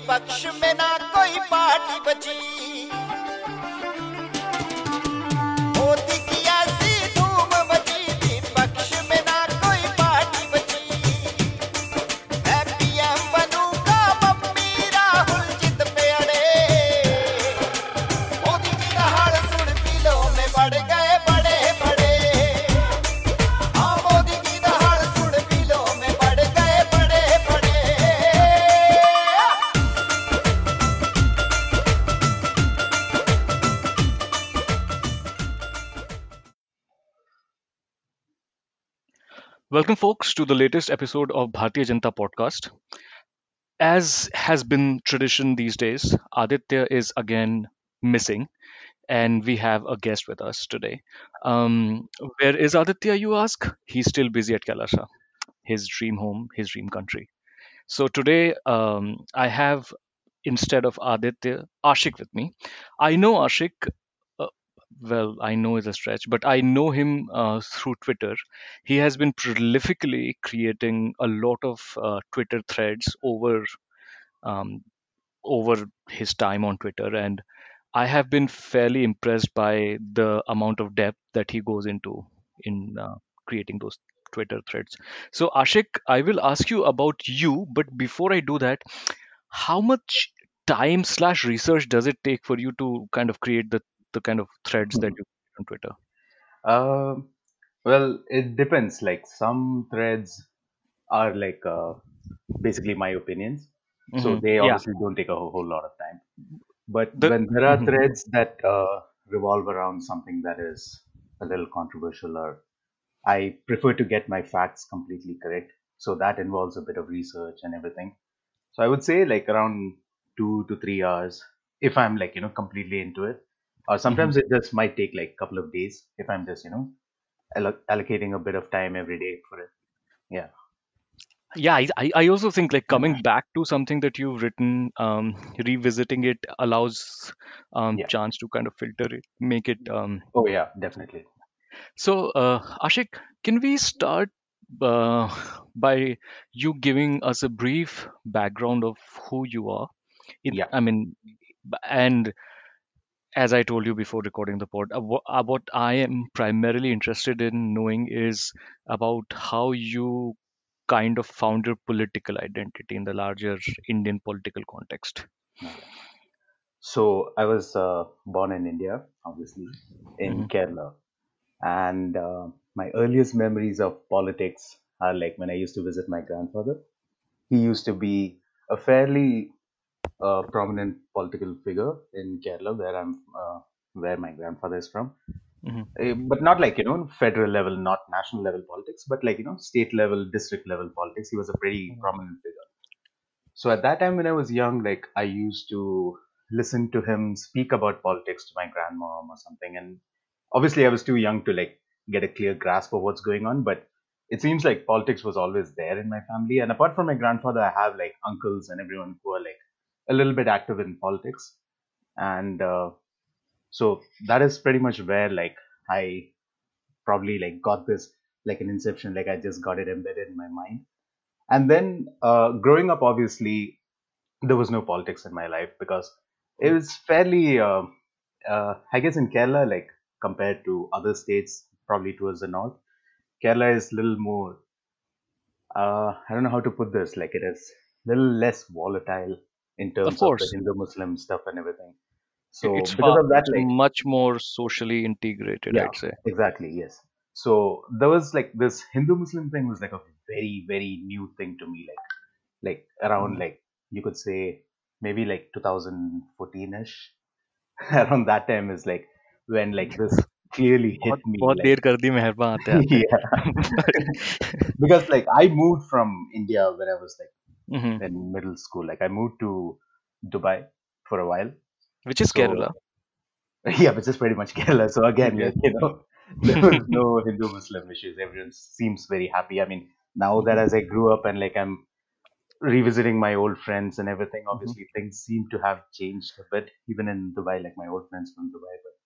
विपक्ष में ना कोई पार्टी बची। Welcome, folks, to the latest episode of Bharatiya Janata Podcast. As has been tradition these days, Aditya is again missing, and we have a guest with us today. Um, where is Aditya, you ask? He's still busy at Kailasha, his dream home, his dream country. So today, um, I have instead of Aditya, Ashik with me. I know Ashik. Well, I know is a stretch, but I know him uh, through Twitter. He has been prolifically creating a lot of uh, Twitter threads over um, over his time on Twitter, and I have been fairly impressed by the amount of depth that he goes into in uh, creating those Twitter threads. So, Ashik, I will ask you about you, but before I do that, how much time slash research does it take for you to kind of create the the kind of threads that you create on Twitter? Um, well, it depends. Like some threads are like uh, basically my opinions, so hmm they Yeah. obviously don't take a whole, whole lot of time. But The when there are mhm. threads that uh, revolve around something that is a little controversial, or I prefer to get my facts completely correct, so that involves a bit of research and everything. So I would say like around two to three hours if I'm like you know completely into it, or Mhm. sometimes it just might take like a couple of days if I'm just you know alloc- allocating a bit of time every day for it. Yeah. Yeah, I, I also think like coming back to something that you've written, um, revisiting it allows um, Yeah. chance to kind of filter it, make it. Um, Oh yeah, definitely. so, uh, Ashik, can we start uh, by you giving us a brief background of who you are? Yeah. I mean, and as I told you before recording the pod, uh, uh, what I am primarily interested in knowing is about how you kind of found your political identity in the larger Indian political context. So I was uh, born in India, obviously, in hmm Kerala, and uh, my earliest memories of politics are like when I used to visit my grandfather. He used to be a fairly uh, prominent political figure in Kerala, where I'm, uh, where my grandfather is from. hmm Uh, but not like you know federal level, not national level politics, but like you know state level, district level politics. He was a pretty prominent figure. So at that time when I was young, like I used to listen to him speak about politics to my grandmom or something, and obviously I was too young to like get a clear grasp of what's going on, but it seems like politics was always there in my family. And apart from my grandfather, I have like uncles and everyone who are like a little bit active in politics, and uh, so that is pretty much where like I probably like got this like an inception, like I just got it embedded in my mind. And then uh, growing up, obviously there was no politics in my life because it was fairly, uh, uh, I guess, in Kerala, like compared to other states, probably towards the north, Kerala is a little more. Uh, I don't know how to put this. Like it is a little less volatile in Of terms of the course, Hindu-Muslim stuff and everything. i- So it's because far, of that, it's like much more socially integrated, yeah, I'd say. exactly, yes. So there was like this Hindu-Muslim thing was like a very very new thing to me. Like like around Mhm. like you could say maybe like 2014ish around that time is like when like this clearly hit बहुत me बहुत like देर कर दी मेहरबान आते आते yeah because like i moved from india when i was like Mhm. in middle school like i moved to dubai for a while Which is so Kerala. yeah which is pretty much kerala so again you know there was no hindu muslim issues everyone seems very happy i mean now that Mhm. as i grew up and like i'm revisiting my old friends and everything Mhm. obviously things seem to have changed a bit even in dubai like my old friends from dubai but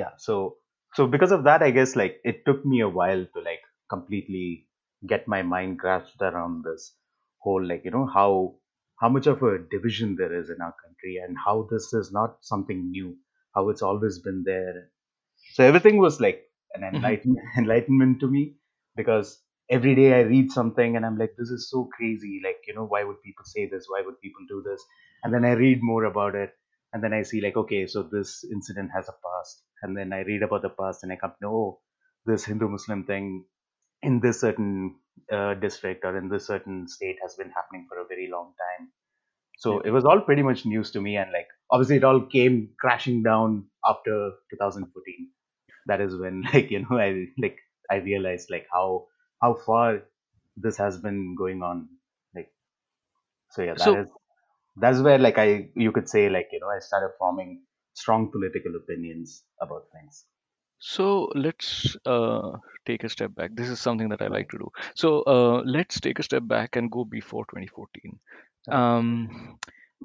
yeah so so because of that i guess like it took me a while to like completely get my mind grasped around this whole like you know how how much of a division there is in our country and how this is not something new, how it's always been there. So everything was like an Mhm. enlightenment, enlightenment to me because every day I read something and I'm like, this is so crazy. Like, you know, why would people say this? Why would people do this? And then I read more about it and then I see like, okay, so this incident has a past. And then I read about the past and I come to know oh, this Hindu Muslim thing in this certain uh, district or in this certain state has been happening for a very long time. So Yeah. it was all pretty much news to me, and like obviously it all came crashing down after 2014. That is when like you know I like I realized like how how far this has been going on. Like so yeah, that So is that's where like I you could say like you know I started forming strong political opinions about things. So let's uh, take a step back. This is something that I like to do. So uh, let's take a step back and go before 2014. Um,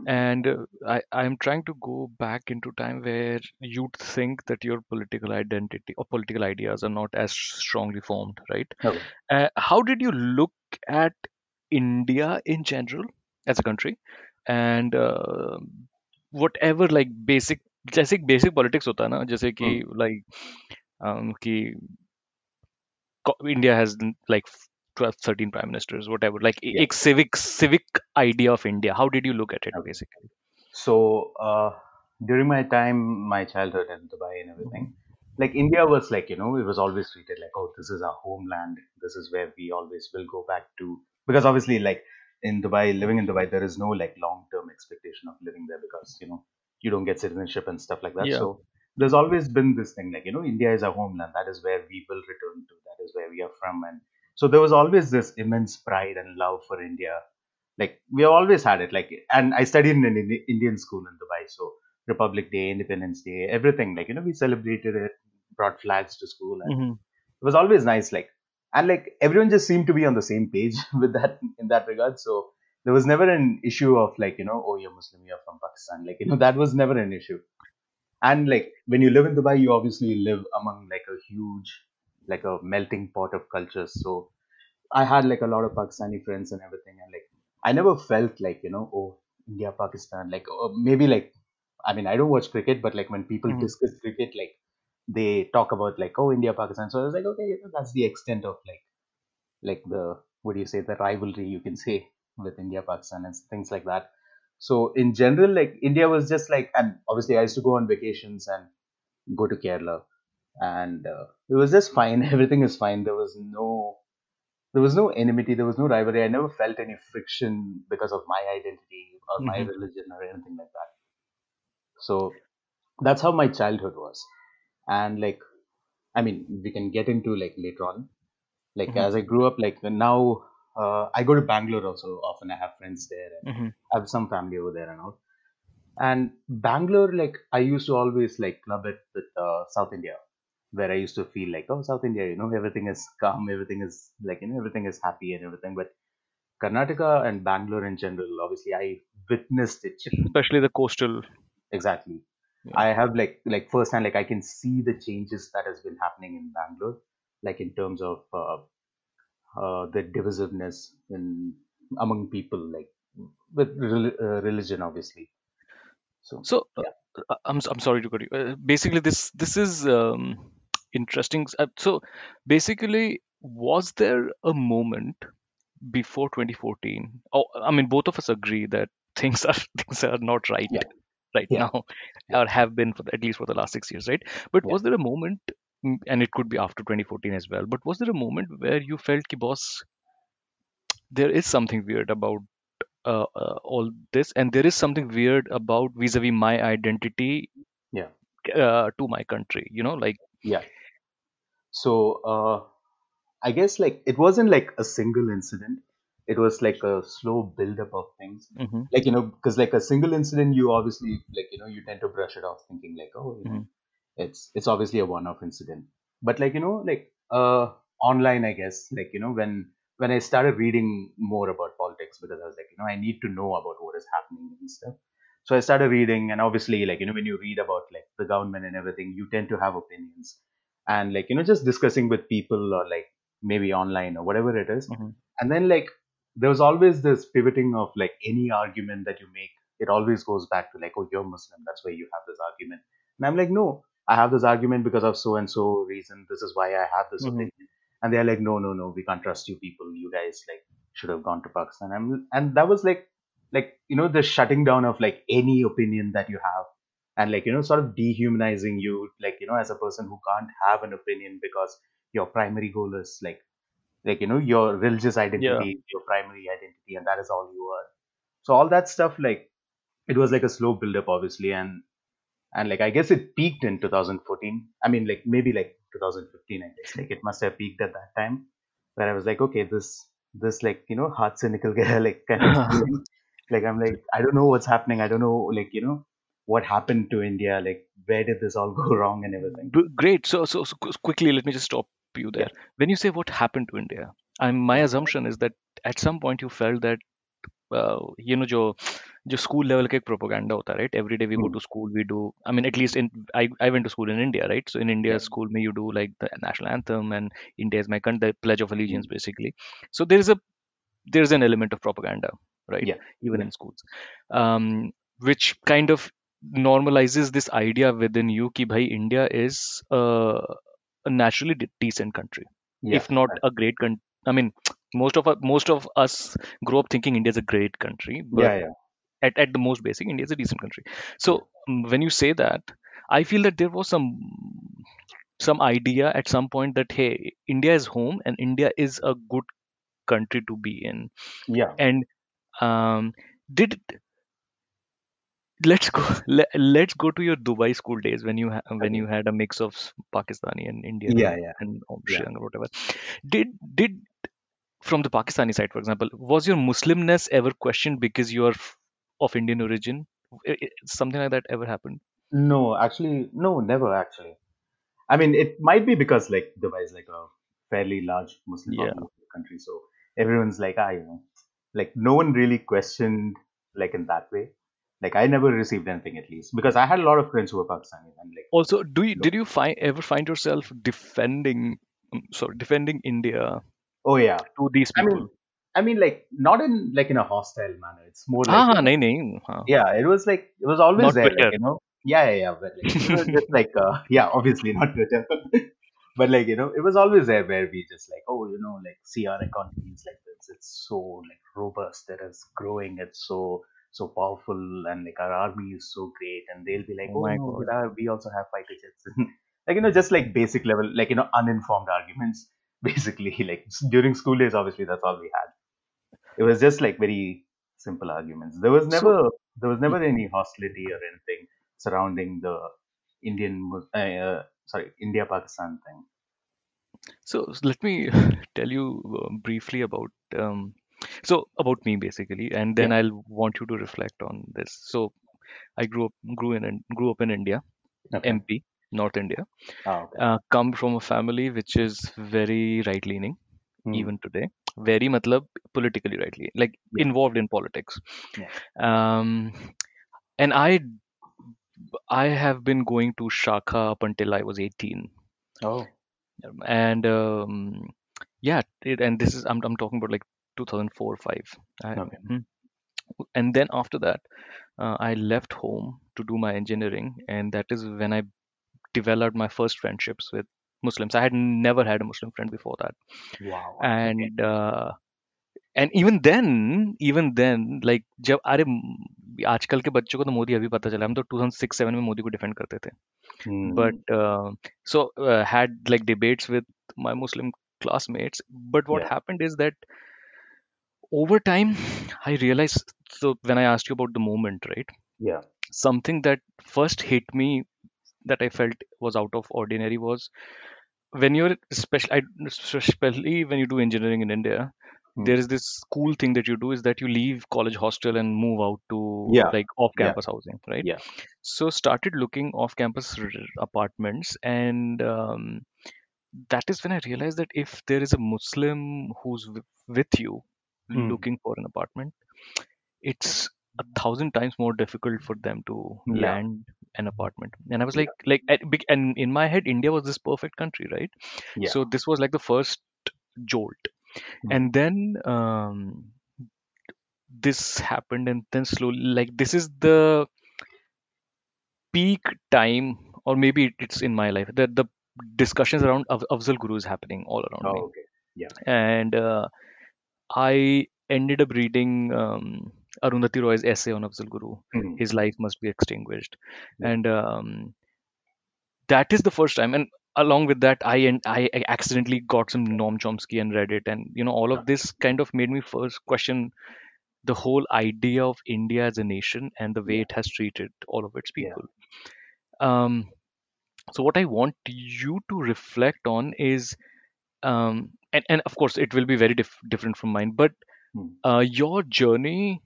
and uh, I, I'm trying to go back into time where you'd think that your political identity or political ideas are not as strongly formed, right? Okay. Uh, how did you look at India in general as a country? And uh, whatever like basic जैसे basic politics होता है ना जैसे कि Hmm. Like um, कि co- India has n- like 12, 13 prime ministers, whatever. Like a Yeah. एक civic civic idea of India. How did you look at it Okay. basically? So uh, during my time, my childhood in Dubai and everything, Mhm. like India was like you know it was always treated like oh this is our homeland, this is where we always will go back to because obviously like in Dubai, living in Dubai, there is no like long term expectation of living there because you know you don't get citizenship and stuff like that. Yeah. So there's always been this thing like you know India is our homeland, that is where we will return to, that is where we are from, and so there was always this immense pride and love for India. Like we have always had it. Like and i studied in an indian school in dubai. So republic day independence day everything. Like you know we celebrated it brought flags to school and Mhm. it was always nice like and like everyone just seemed to be on the same page with that in that regard. So there was never an issue of like you know oh you're muslim you're from pakistan. Like you know that was never an issue. And like when you live in dubai you obviously live among like a huge like a melting pot of cultures. So I had like a lot of Pakistani friends and everything, and like I never felt like you know, oh, India, Pakistan, like or maybe like I mean I don't watch cricket, but like when people Mhm. discuss cricket, like they talk about like oh India, Pakistan. So I was like okay, you know, that's the extent of like like the what do you say the rivalry you can say with India, Pakistan, and things like that. So in general, like India was just like, and obviously I used to go on vacations and go to Kerala, and uh, it was just fine. Everything is fine. There was no there was no enmity there was no rivalry i never felt any friction because of my identity or my Mhm. religion or anything like that so that's how my childhood was and like i mean we can get into like later on like Mhm. as i grew up like now uh, i go to bangalore also often i have friends there and Mhm. i have some family over there and all and bangalore like i used to always like club it with uh, south india where I used to feel like, oh, South India, you know, everything is calm, everything is like, you know, everything is happy and everything. But Karnataka and Bangalore in general, obviously, I witnessed it. Especially the coastal. Exactly. Yeah. I have like, like firsthand, like I can see the changes that has been happening in Bangalore, like in terms of uh, uh, the divisiveness in among people, like with rel- uh, religion, obviously. So So uh, yeah, uh, I'm s- I'm sorry to cut you. Uh, basically, this this is um, interesting. Uh, so basically, was there a moment before 2014? Oh, I mean, both of us agree that things are things are not right yeah, right yeah, now, or have been for the, at least for the last six years, right? But yeah. was there a moment, and it could be after 2014 as well, but was there a moment where you felt, ki, boss, there is something weird about uh, uh, all this, and there is something weird about vis-a-vis my identity yeah. uh, to my country, you know, like, yeah. So uh, I guess like it wasn't like a single incident. It was like a slow buildup of things. hmm Like you know, because like a single incident, you obviously like you know you tend to brush it off, thinking like, oh, you know, hmm it's it's obviously a one-off incident. But like you know, like uh, online, I guess like you know when when I started reading more about politics because I was like, you know, I need to know about what is happening and stuff. So I started reading, and obviously, like you know, when you read about like the government and everything, you tend to have opinions, and like you know, just discussing with people or like maybe online or whatever it is, hmm and then like there was always this pivoting of like any argument that you make, it always goes back to like, oh, you're Muslim, that's why you have this argument. And I'm like, no, I have this argument because of so and so reason. This is why I have this Mhm. opinion. And they're like, no, no, no, we can't trust you people. You guys like should have gone to Pakistan. And and that was like like you know the shutting down of like any opinion that you have and like you know sort of dehumanizing you like you know as a person who can't have an opinion because your primary goal is like like you know your religious identity your primary identity and that is all you are so all that stuff like it was like a slow build up obviously and and like i guess it peaked in 2014 i mean like maybe like 2015 i guess. Like it must have peaked at that time where i was like okay this this like you know hard cynical guy like kind of like i'm like i don't know what's happening. I don't know like you know what happened to india. Like where did this all go wrong and everything? Great. So, so, so quickly, let me just stop you there. When you say what happened to India, I'm, my assumption is that at some point you felt that, uh, you know, जो जो school level का एक propaganda होता है, right? Every day we go Hmm. to school, we do. I mean, at least in I I went to school in India, right? So in India, Yeah. school में you do like the national anthem and India is my country, the Pledge of Allegiance, Hmm. basically. So there is a there's an element of propaganda, right? yeah Even yeah. in schools, um, which kind of normalizes this idea within you कि भाई India is uh, a naturally de- decent country, yeah if not a great country. I mean, most of us, most of us grow up thinking India is a great country, but yeah yeah at, at the most basic, India is a decent country. So mm, when you say that, I feel that there was some some idea at some point that hey, India is home and India is a good country to be in. yeah And um, did let's go let, let's go to your Dubai school days when you ha- when you had a mix of Pakistani and Indian yeah yeah and um, Yeah. Sri Lanka whatever. Did did from the Pakistani side, for example, was your Muslimness ever questioned because you are of Indian origin? I- I- Something like that ever happened? No, actually, no, never actually. I mean, it might be because like Dubai is like a fairly large Muslim Yeah. country, so everyone's like, ah, you know, like no one really questioned like in that way. Like I never received anything at least because I had a lot of friends who were Pakistani and like, Also, do you did you find ever find yourself defending, sorry, defending India oh yeah, to these I people? mean, I mean like not in like in a hostile manner. It's more like ah, nahin, nahin. हाँ. yeah, it was like it was always Not there, like you know, yeah, yeah, yeah, but like, it was just like uh, yeah, obviously not Twitter, but like you know, it was always there where we just like oh, you know, like see our economy is like this, it's so like robust, it is growing, it's so so powerful, and like our army is so great, and they'll be like Oh oh my no, God. our, we also have fighter jets, like you know, just like basic level, like you know, uninformed arguments, basically. Like during school days, obviously that's all we had it was just like very simple arguments there was So- never there was never any hostility or anything surrounding the indian uh, uh, sorry india pakistan thing So let me tell you uh, briefly about um, so about me basically, and then I'll want you to reflect on this. So I grew up grew in grew up in India, okay MP, North India. ah, okay Uh, come from a family which is very right leaning Hmm. even today. Very matlab politically rightly like Yeah. involved in politics. Yeah. Um, and I I have been going to Shakha up until I was 18. oh and um, yeah it, and this is I'm, I'm talking about like 2004 5 I, Okay. Mhm. and then after that uh, i left home to do my engineering and that is when i developed my first friendships with muslims i had never had a muslim friend before that wow and uh, and even then even then like जब अरे म- आजकल के बच्चों को तो मोदी अभी पता चला हम तो 2006 7 में मोदी को डिफेंड करते थे Hmm. but uh, so uh, had like debates with my muslim classmates but what Yeah. happened is that over time i realized so when i asked you about the moment right yeah something that first hit me that i felt was out of ordinary was when you're especially especially when you do engineering in india Hmm. there is this cool thing that you do is that you leave college hostel and move out to Yeah. like off campus housing right Yeah. so started looking off campus apartments and um, that is when i realized that if there is a muslim who's with you Hmm. looking for an apartment it's a thousand times more difficult for them to Yeah. land an apartment and i was Yeah. like like big- and in my head india was this perfect country right Yeah. so this was like the first jolt Hmm. and then um, this happened and then slowly like this is the peak time or maybe it's in my life that the discussions around Af- Afzal Guru is happening all around me Oh, okay. Yeah. and uh, I ended up reading um, Arundhati Roy's essay on Afzal Guru Hmm. his life must be extinguished Yeah. and um, that is the first time and along with that I and I accidentally got some Noam Chomsky and read it and you know all of this kind of made me first question the whole idea of India as a nation and the way it has treated all of its Yeah. people. Um, so what I want you to reflect on is, um, and, and of course it will be very dif- different from mine, but Hmm. uh, your journey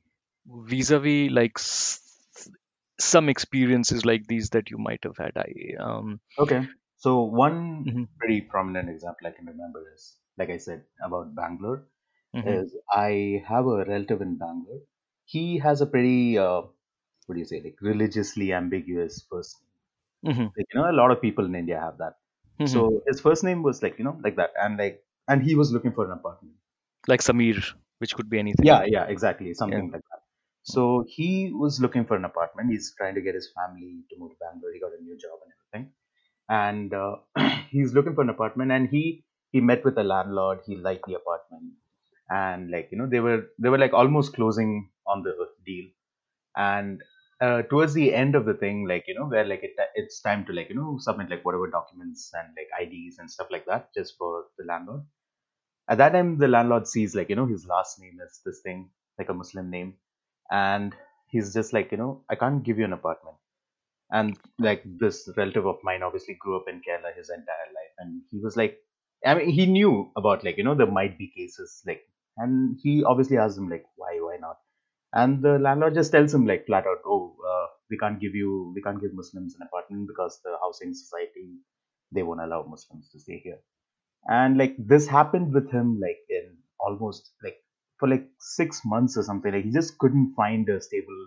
vis-a-vis like s- some experiences like these that you might have had. I um, Okay. So one mhm, pretty prominent example I can remember is, like I said about Bangalore, mhm, is I have a relative in Bangalore. He has a pretty, uh, what do you say, like religiously ambiguous first name. mhm, Like, you know, a lot of people in India have that. So his first name was like, you know, like that. And like, and he was looking for an apartment. like Samir, which could be anything. Yeah, yeah, exactly. Yeah. Something like that. So he was looking for an apartment. He's trying to get his family to move to Bangalore. He got a new job and everything. And uh, he's looking for an apartment and he he met with the landlord. He liked the apartment. And like, you know, they were they were like almost closing on the deal. And uh, towards the end of the thing, like, you know, where like it, it's time to like, you know, submit like whatever documents and like IDs and stuff like that just for the landlord at that time the landlord sees like you know his last name is this thing like a muslim name and he's just like you know i can't give you an apartment. And like this relative of mine obviously grew up in kerala his entire life and he was like i mean he knew about like you know there might be cases like and he obviously asked him like why why not? And the landlord just tells him like flat out oh uh, we can't give you we can't give muslims an apartment because the housing society they won't allow muslims to stay here. And like this happened with him like in almost like for like six months or something like he just couldn't find a stable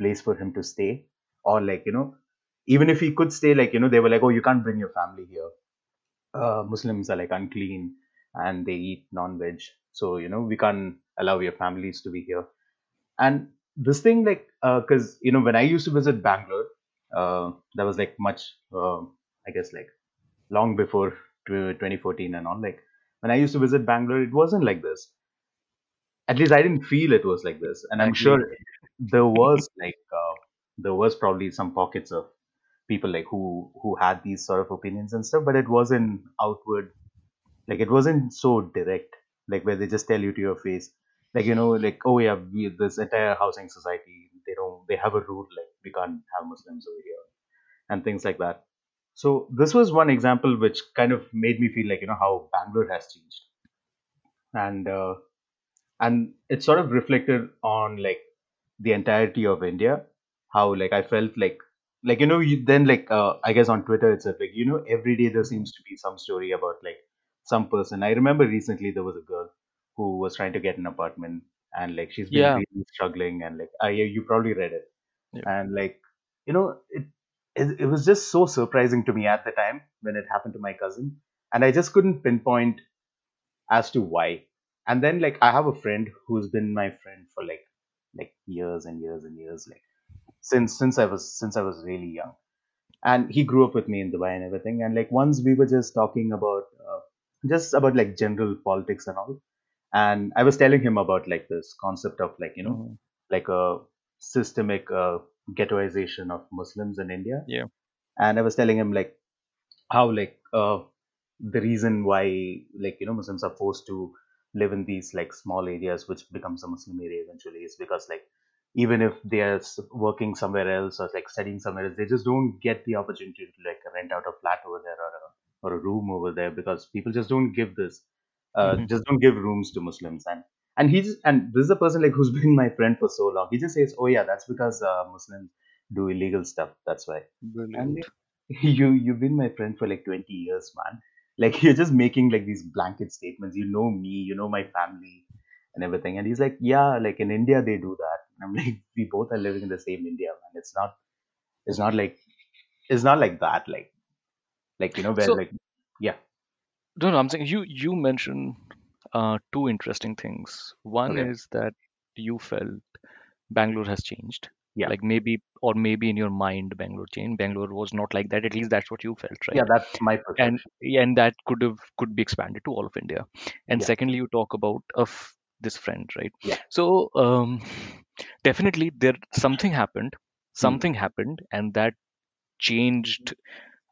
place for him to stay. Or like you know even if he could stay like you know they were like oh you can't bring your family here. Uh, muslims are like unclean and they eat non-veg. So you know we can't allow your families to be here. And this thing like because you know when i used to visit bangalore uh, that was like much uh, i guess like long before 2014 and all like when i used to visit bangalore it wasn't like this at least i didn't feel it was like this and i'm sure there was like uh, there was probably some pockets of people like who who had these sort of opinions and stuff but it wasn't outward like it wasn't so direct like where they just tell you to your face. Like you know like oh yeah we, this entire housing society they don't they have a rule like we can't have muslims over here and things like that. So this was one example which kind of made me feel like you know how bangalore has changed. And uh, and it sort of reflected on like the entirety of India. How like I felt like like you know you, then like uh, I guess on Twitter itself like you know every day there seems to be some story about like some person. I remember recently there was a girl who was trying to get an apartment and like she's been Yeah. really struggling and like I you probably read it Yeah. and like you know it, it it was just so surprising to me at the time when it happened to my cousin and I just couldn't pinpoint as to why. And then like I have a friend who's been my friend for like like years and years and years, like since since I was since I was really young. And he grew up with me in Dubai and everything. And like once we were just talking about uh, just about like general politics and all. And I was telling him about like this concept of like you know Mhm. like a systemic uh, ghettoization of Muslims in India. Yeah. And I was telling him like how like uh, the reason why like you know Muslims are forced to live in these like small areas which becomes a Muslim area eventually is because like even if they are working somewhere else or like studying somewhere else, they just don't get the opportunity to like rent out a flat over there or a, or a room over there because people just don't give this uh, Mhm. just don't give rooms to Muslims and and he's and this is a person like who's been my friend for so long. He just says, "Oh yeah, that's because uh, Muslims do illegal stuff. That's why." And you you've been my friend for like 20 years man like you're just making like these blanket statements. You know me you know my family and everything. And he's like yeah like in india they do that. And i'm like we both are living in the same india man. It's not it's not like it's not like that like like you know where So like yeah. No, no, I'm saying you you mentioned uh, two interesting things. One okay. is that you felt Bangalore has changed. Yeah. Like maybe, or maybe in your mind, Bangalore changed. Bangalore was not like that. At least that's what you felt, right? Yeah, that's my and perception. yeah, and that could have could be expanded to all of India. And Yeah. secondly, you talk about of this friend, right? Yeah. So um, definitely there something happened, Hmm. something happened, and that changed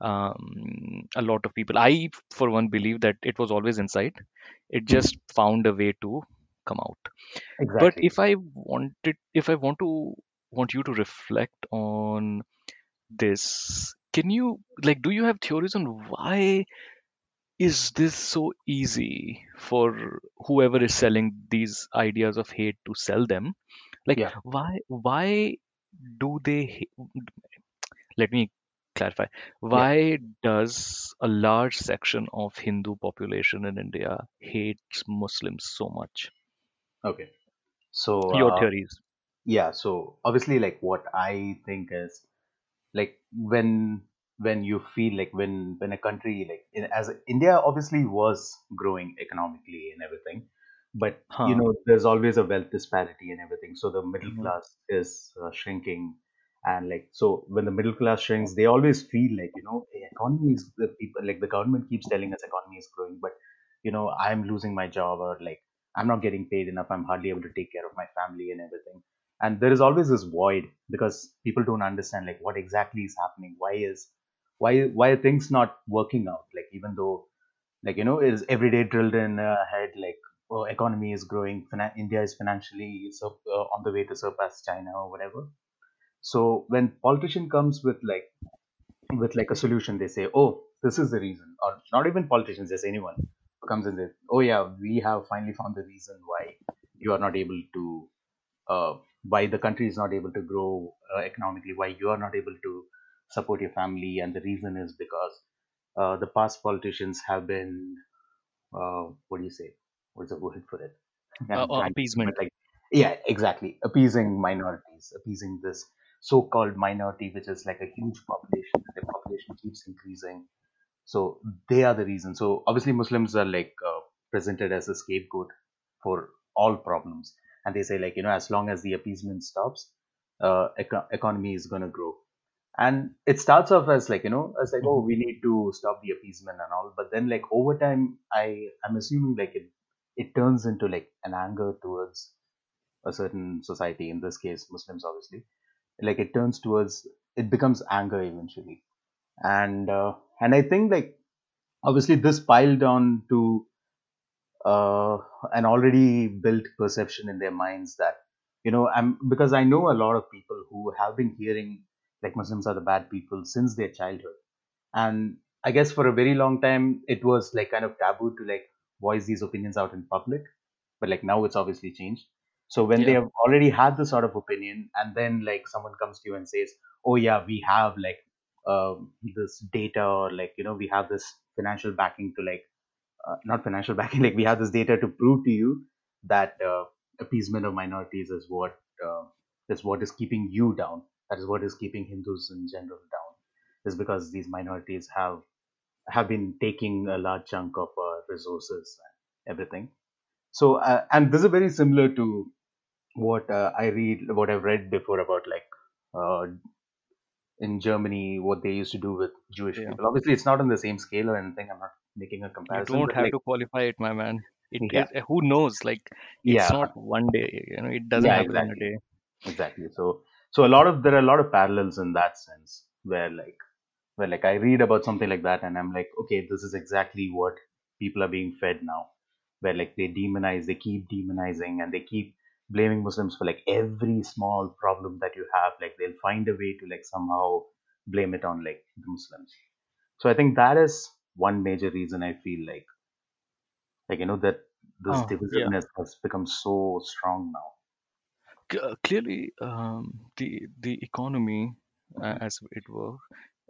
um, a lot of people. I, for one, believe that it was always inside. It Hmm. just found a way to come out. exactly. But if I wanted, if I want to want you to reflect on this, can you like, do you have theories on why is this so easy for whoever is selling these ideas of hate to sell them? Like, Yeah. why why do they? Let me clarify. Yeah. Why does a large section of Hindu population in India hates Muslims so much? Okay. So Your uh, theories. Yeah. So obviously, like what I think is like when when you feel like when when a country like in, as India obviously was growing economically and everything, but you know there's always a wealth disparity and everything. So the middle Mhm. class is uh, shrinking, and like so when the middle class shrinks, they always feel like you know the economy is the people like the government keeps telling us economy is growing, but you know I'm losing my job or like I'm not getting paid enough. I'm hardly able to take care of my family and everything and there is always this void because people don't understand like what exactly is happening? Why is why why are things not working out? Like even though like you know it is every day drilled in uh, head like oh economy is growing finan- india is financially so, uh, on the way to surpass china or whatever. So when politician comes with like with like a solution they say oh this is the reason or not even politicians just anyone comes and says oh yeah we have finally found the reason why you are not able to uh, why the country is not able to grow uh, economically, why you are not able to support your family, and the reason is because uh, the past politicians have been uh, what do you say? What's the word for it? Uh, uh, trying to but appeasement. like yeah, exactly, appeasing minorities, appeasing this so-called minority, which is like a huge population, the population keeps increasing. So they are the reason. So obviously Muslims are like uh, presented as a scapegoat for all problems, and they say like you know as long as the appeasement stops, uh, eco- economy is gonna grow. And it starts off as like you know as like oh Mhm. we need to stop the appeasement and all, but then like over time I I'm assuming like it it turns into like an anger towards a certain society in this case Muslims obviously like it turns towards it becomes anger eventually and uh, and I think like obviously this piled on to uh, an already built perception in their minds that you know i'm because i know a lot of people who have been hearing like muslims are the bad people since their childhood. And i guess for a very long time it was like kind of taboo to like voice these opinions out in public. But like now it's obviously changed. So when they have already had this sort of opinion and then like someone comes to you and says oh yeah we have like um, this data or like you know we have this financial backing to like uh, not financial backing like we have this data to prove to you that uh, appeasement of minorities is what uh, is what is keeping you down that is what is keeping hindus in general down is because these minorities have have been taking a large chunk of uh, resources and everything so uh, and this is very similar to what uh, i read what i've read before about like uh, in germany what they used to do with jewish Yeah. people obviously it's not on the same scale or anything i'm not making a You don't have like to qualify it, my man. It yeah is, who knows? Like, it's yeah not one day, you know, it doesn't yeah happen in a exactly day. exactly so so a lot of there are a lot of parallels in that sense where like where like i read about something like that and i'm like okay this is exactly what people are being fed now where like they demonize they keep demonizing and they keep blaming muslims for like every small problem that you have like they'll find a way to like somehow blame it on like the muslims so i think that is one major reason i feel like like you know that this Oh, yeah. divisiveness has become so strong now C- uh, clearly, um, the the economy, uh, as it were,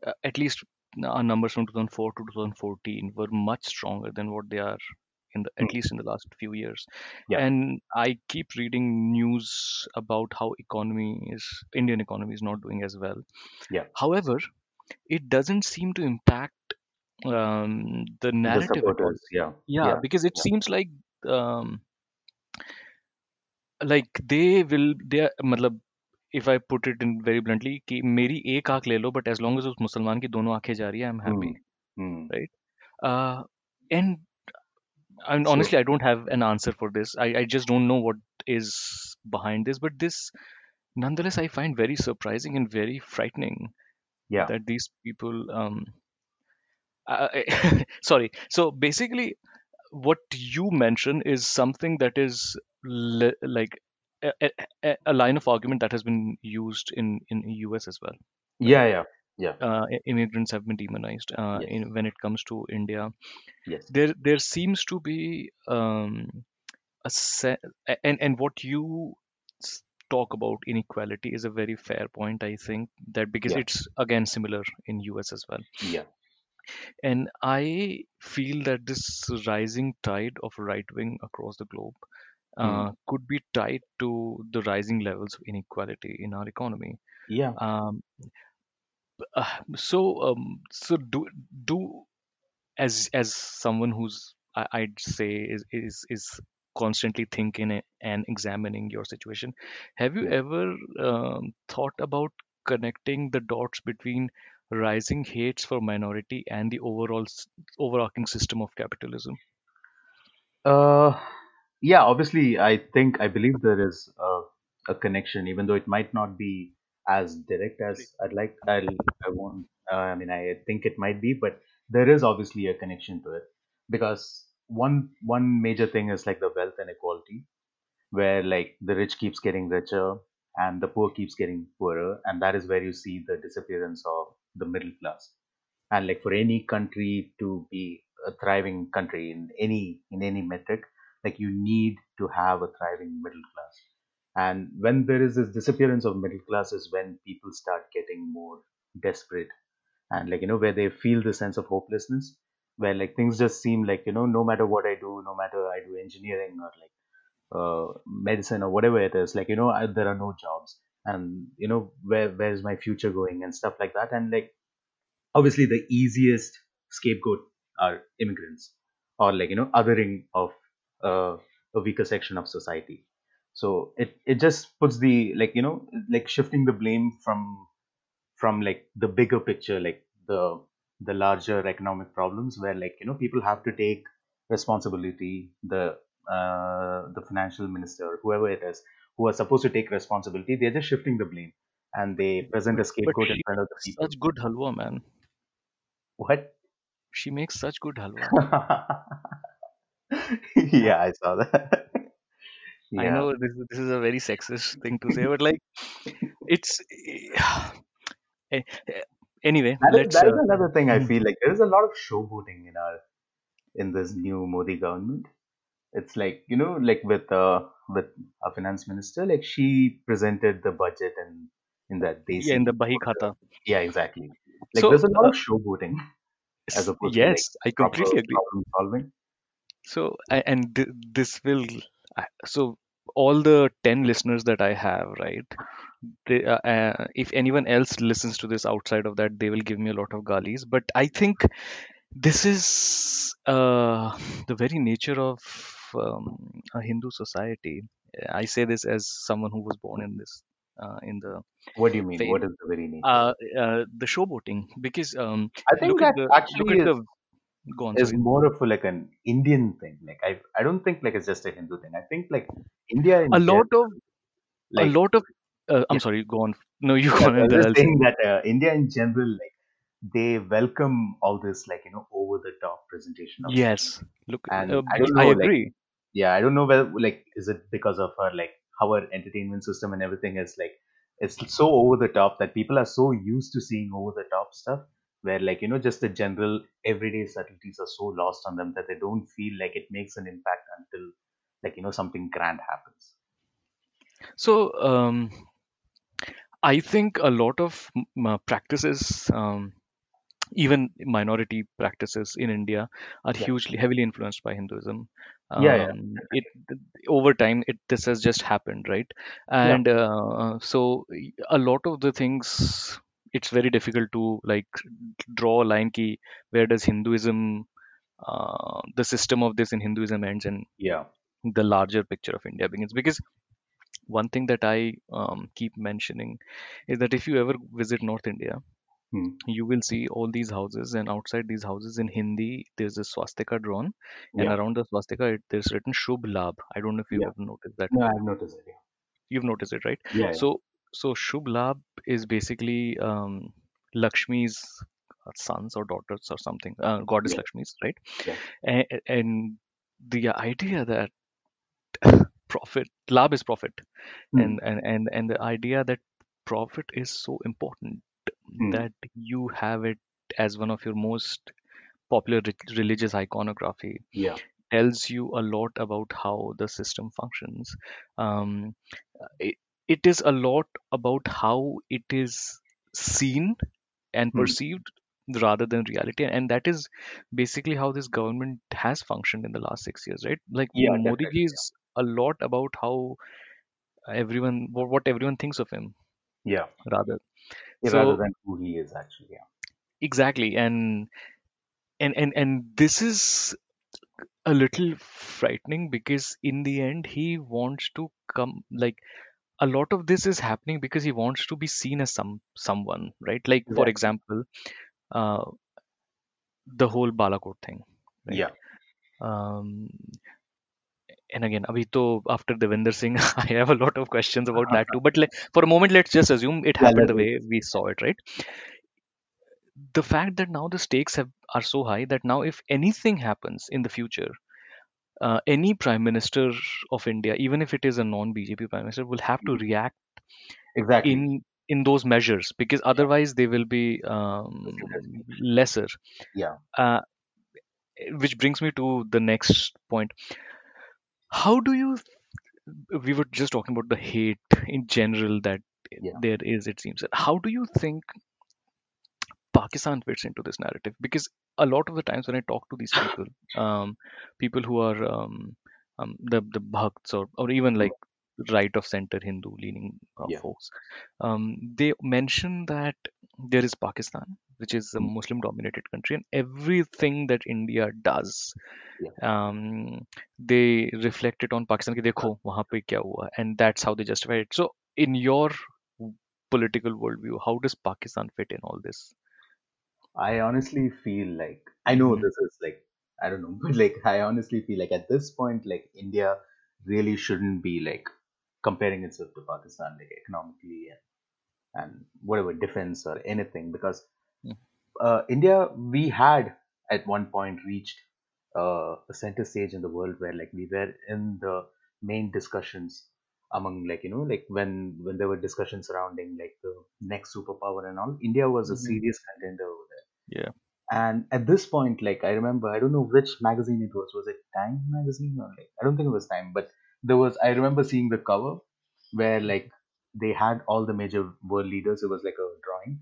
uh, at least our numbers from 2004 to 2014 were much stronger than what they are in the Hmm. at least in the last few years. yeah And I keep reading news about how economy is Indian economy is not doing as well. yeah However, it doesn't seem to impact um, the the narrative at all. supporters yeah Yeah, yeah because it yeah seems like um, like they will they are मतलब if I put it in very bluntly कि मेरी एक आंख ले लो but as long as उस मुसलमान की दोनों आंखें जा रही है I'm happy Hmm. Hmm. right uh, and I mean, So honestly I don't have an answer for this I, I just don't know what is behind this but this nonetheless I find very surprising and very frightening yeah, that these people um uh, sorry so basically what you mention is something that is li- like a, a, a line of argument that has been used in in US as well, yeah, yeah, yeah. Uh, immigrants have been demonized uh, Yes, in, when it comes to India. yes. There there seems to be um, a se- and and what you talk about inequality is a very fair point. I think that because Yeah, it's again similar in US as well. yeah. And I feel that this rising tide of right wing across the globe Hmm. uh, could be tied to the rising levels of inequality in our economy. Yeah. Um, uh, so, um, so do do as as someone who's I, I'd say is is is constantly thinking and examining your situation. Have you ever um, thought about connecting the dots between rising hates for minority and the overall overarching system of capitalism? Uh, yeah, obviously, I think, I believe there is a, a connection, even though it might not be as direct as I'd like. I'll, I won't, uh, I mean, I think it might be, but there is obviously a connection to it because one, one major thing is like the wealth inequality, where like the rich keeps getting richer and the poor keeps getting poorer. And that is where you see the disappearance of the middle class. And like for any country to be a thriving country in any in any metric like you need to have a thriving middle class. And when there is this disappearance of middle class is when people start getting more desperate. And like you know where they feel the sense of hopelessness where like things just seem like you know no matter what i do no matter i do engineering or like uh, medicine or whatever it is like you know I, there are no jobs and you know where where's my future going and stuff like that. And like obviously the easiest scapegoat are immigrants or like you know othering of uh, a weaker section of society. So it it just puts the like you know like shifting the blame from from like the bigger picture like the the larger economic problems where like you know people have to take responsibility the uh, the financial minister whoever it is who are supposed to take responsibility they're just shifting the blame and they present a scapegoat in front of the people such good halwa, man. what She makes such good halwa. yeah, I saw that. I know this is- this is a very sexist thing to say, but like it's eh, eh, anyway. that is Let's that is uh, another thing I mhm. feel like there is a lot of showboating in our in this new Modi government. It's like you know, like with uh with a finance minister, like she presented the budget and in that yeah, in the desi. Bahi Khata. Yeah, exactly. Like So there's a lot uh, of showboating as opposed to like yes, I completely agree. problem solving. So and th- this will so all the 10 listeners that I have, right? They, uh, uh, if anyone else listens to this outside of that, they will give me a lot of galis. But I think this is uh, the very nature of um, a Hindu society. I say this as someone who was born in this uh, in the What do you mean? faith. What is the very of Uh, uh, the showboating, because um, I think that the actually is the go on, is more of a, like an Indian thing. Like I I don't think like it's just a Hindu thing. I think like India in A general, lot of a lot of uh, I'm yeah, sorry, go on. No, you yeah. go on, I and was then just I'll say. saying that uh, India in general, like they welcome all this like you know over the top presentation. Yes, look, And uh, I don't I know, like agree. Yeah, I don't know whether like is it because of our like how our entertainment system and everything is like it's so over the top that people are so used to seeing over the top stuff where like you know just the general everyday subtleties are so lost on them that they don't feel like it makes an impact until like you know something grand happens. So, um, I think a lot of uh, practices, um, even minority practices in India, are yeah. hugely heavily influenced by Hinduism. yeah yeah. Um, it over time, it this has just happened, right? yeah. And uh, so, a lot of the things, it's very difficult to like draw a line key where does Hinduism, uh, the system of this in Hinduism ends and yeah. the larger picture of India begins. Because one thing that I um, keep mentioning is that if you ever visit North India, Hmm. you will see all these houses, and outside these houses in Hindi, there's a swastika drawn, and Yeah. around the swastika, it, there's written Shubh Labh. I don't know if you've Yeah. ever noticed that. No, I've noticed it. You've noticed it, right? Yeah. Yeah. So, so Shubh Labh is basically um, Lakshmi's uh, sons or daughters or something, uh, goddess Yeah. Lakshmi's, right? Yeah. And, and the idea that profit, labh is profit, Hmm. and, and and and the idea that profit is so important Hmm. that you have it as one of your most popular re- religious iconography Yeah. tells you a lot about how the system functions. Um, it, it is a lot about how it is seen and Hmm. perceived rather than reality, and that is basically how this government has functioned in the last six years, right? Like Yeah, Modi definitely. ji is a lot about how everyone what, what everyone thinks of him Yeah. rather Yeah, Rather so than who he is actually. Yeah. exactly and and and and this is a little frightening because in the end he wants to come like a lot of this is happening because he wants to be seen as some someone right like for example uh the whole balakot thing right Yeah. um and again abhi to after Devinder Singh I have a lot of questions about that too but like, for a moment let's just assume it happened the way we saw it right the fact that now the stakes have are so high that now if anything happens in the future uh, any prime minister of India, even if it is a non-BJP prime minister, will have to react Exactly. in in those measures because otherwise they will be um, lesser. Yeah. Uh, which brings me to the next point. How do you? We were just talking about the hate in general that Yeah. there is. It seems. How do you think Pakistan fits into this narrative because a lot of the times when I talk to these people, um, people who are um, um, the the bhakts or or even like right of center Hindu leaning uh, yeah. folks. Um, they mention that there is Pakistan, which is a hmm. Muslim dominated country, and everything that India does, yeah. um, they reflect it on Pakistan. Dekho, wahan pe kya hua, and that's how they justify it. So, in your political worldview, how does Pakistan fit in all this? I honestly feel like I know mm-hmm. this is like I don't know, but like I honestly feel like at this point, like India really shouldn't be like comparing itself to Pakistan, like economically and, and whatever defense or anything, because Mm. uh, India we had at one point reached uh, a center stage in the world where like we were in the main discussions among like you know like when when there were discussions surrounding like the next superpower and all India was a Mhm. serious contender over there Yeah. and at this point like I remember I don't know which magazine it was was it Time magazine or like I don't think it was Time but there was I remember seeing the cover where like they had all the major world leaders it was like a drawing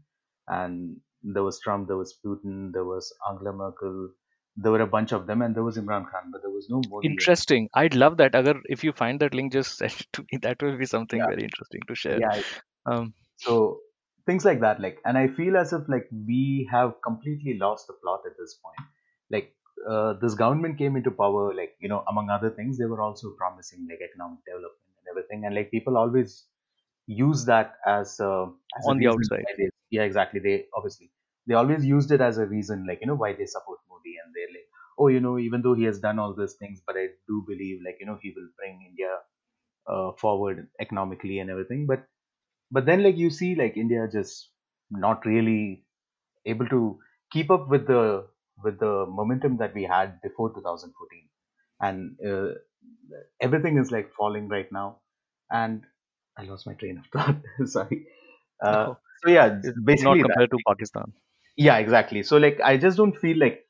and there was Trump there was Putin there was Angela Merkel there were a bunch of them and there was Imran Khan but there was no Modi Interesting. I'd love that. Agar if you find that link, just send it to me. That will be something yeah very interesting to share. yeah Um, so things like that like and i feel as if like we have completely lost the plot at this point like uh, this government came into power like you know among other things they were also promising like economic development and everything. And like people always use that as uh, as a on the outside. they yeah exactly. They obviously they always used it as a reason like you know why they support modi. And they're like oh you know even though he has done all these things but i do believe like you know he will bring india uh, forward economically and everything. But but then like you see like india just not really able to keep up with the with the momentum that we had before 2014 and uh, everything is like falling right now. And i lost my train of thought. Sorry. Uh, No, so yeah it's not basically that compared to Pakistan. yeah exactly. So like i just don't feel like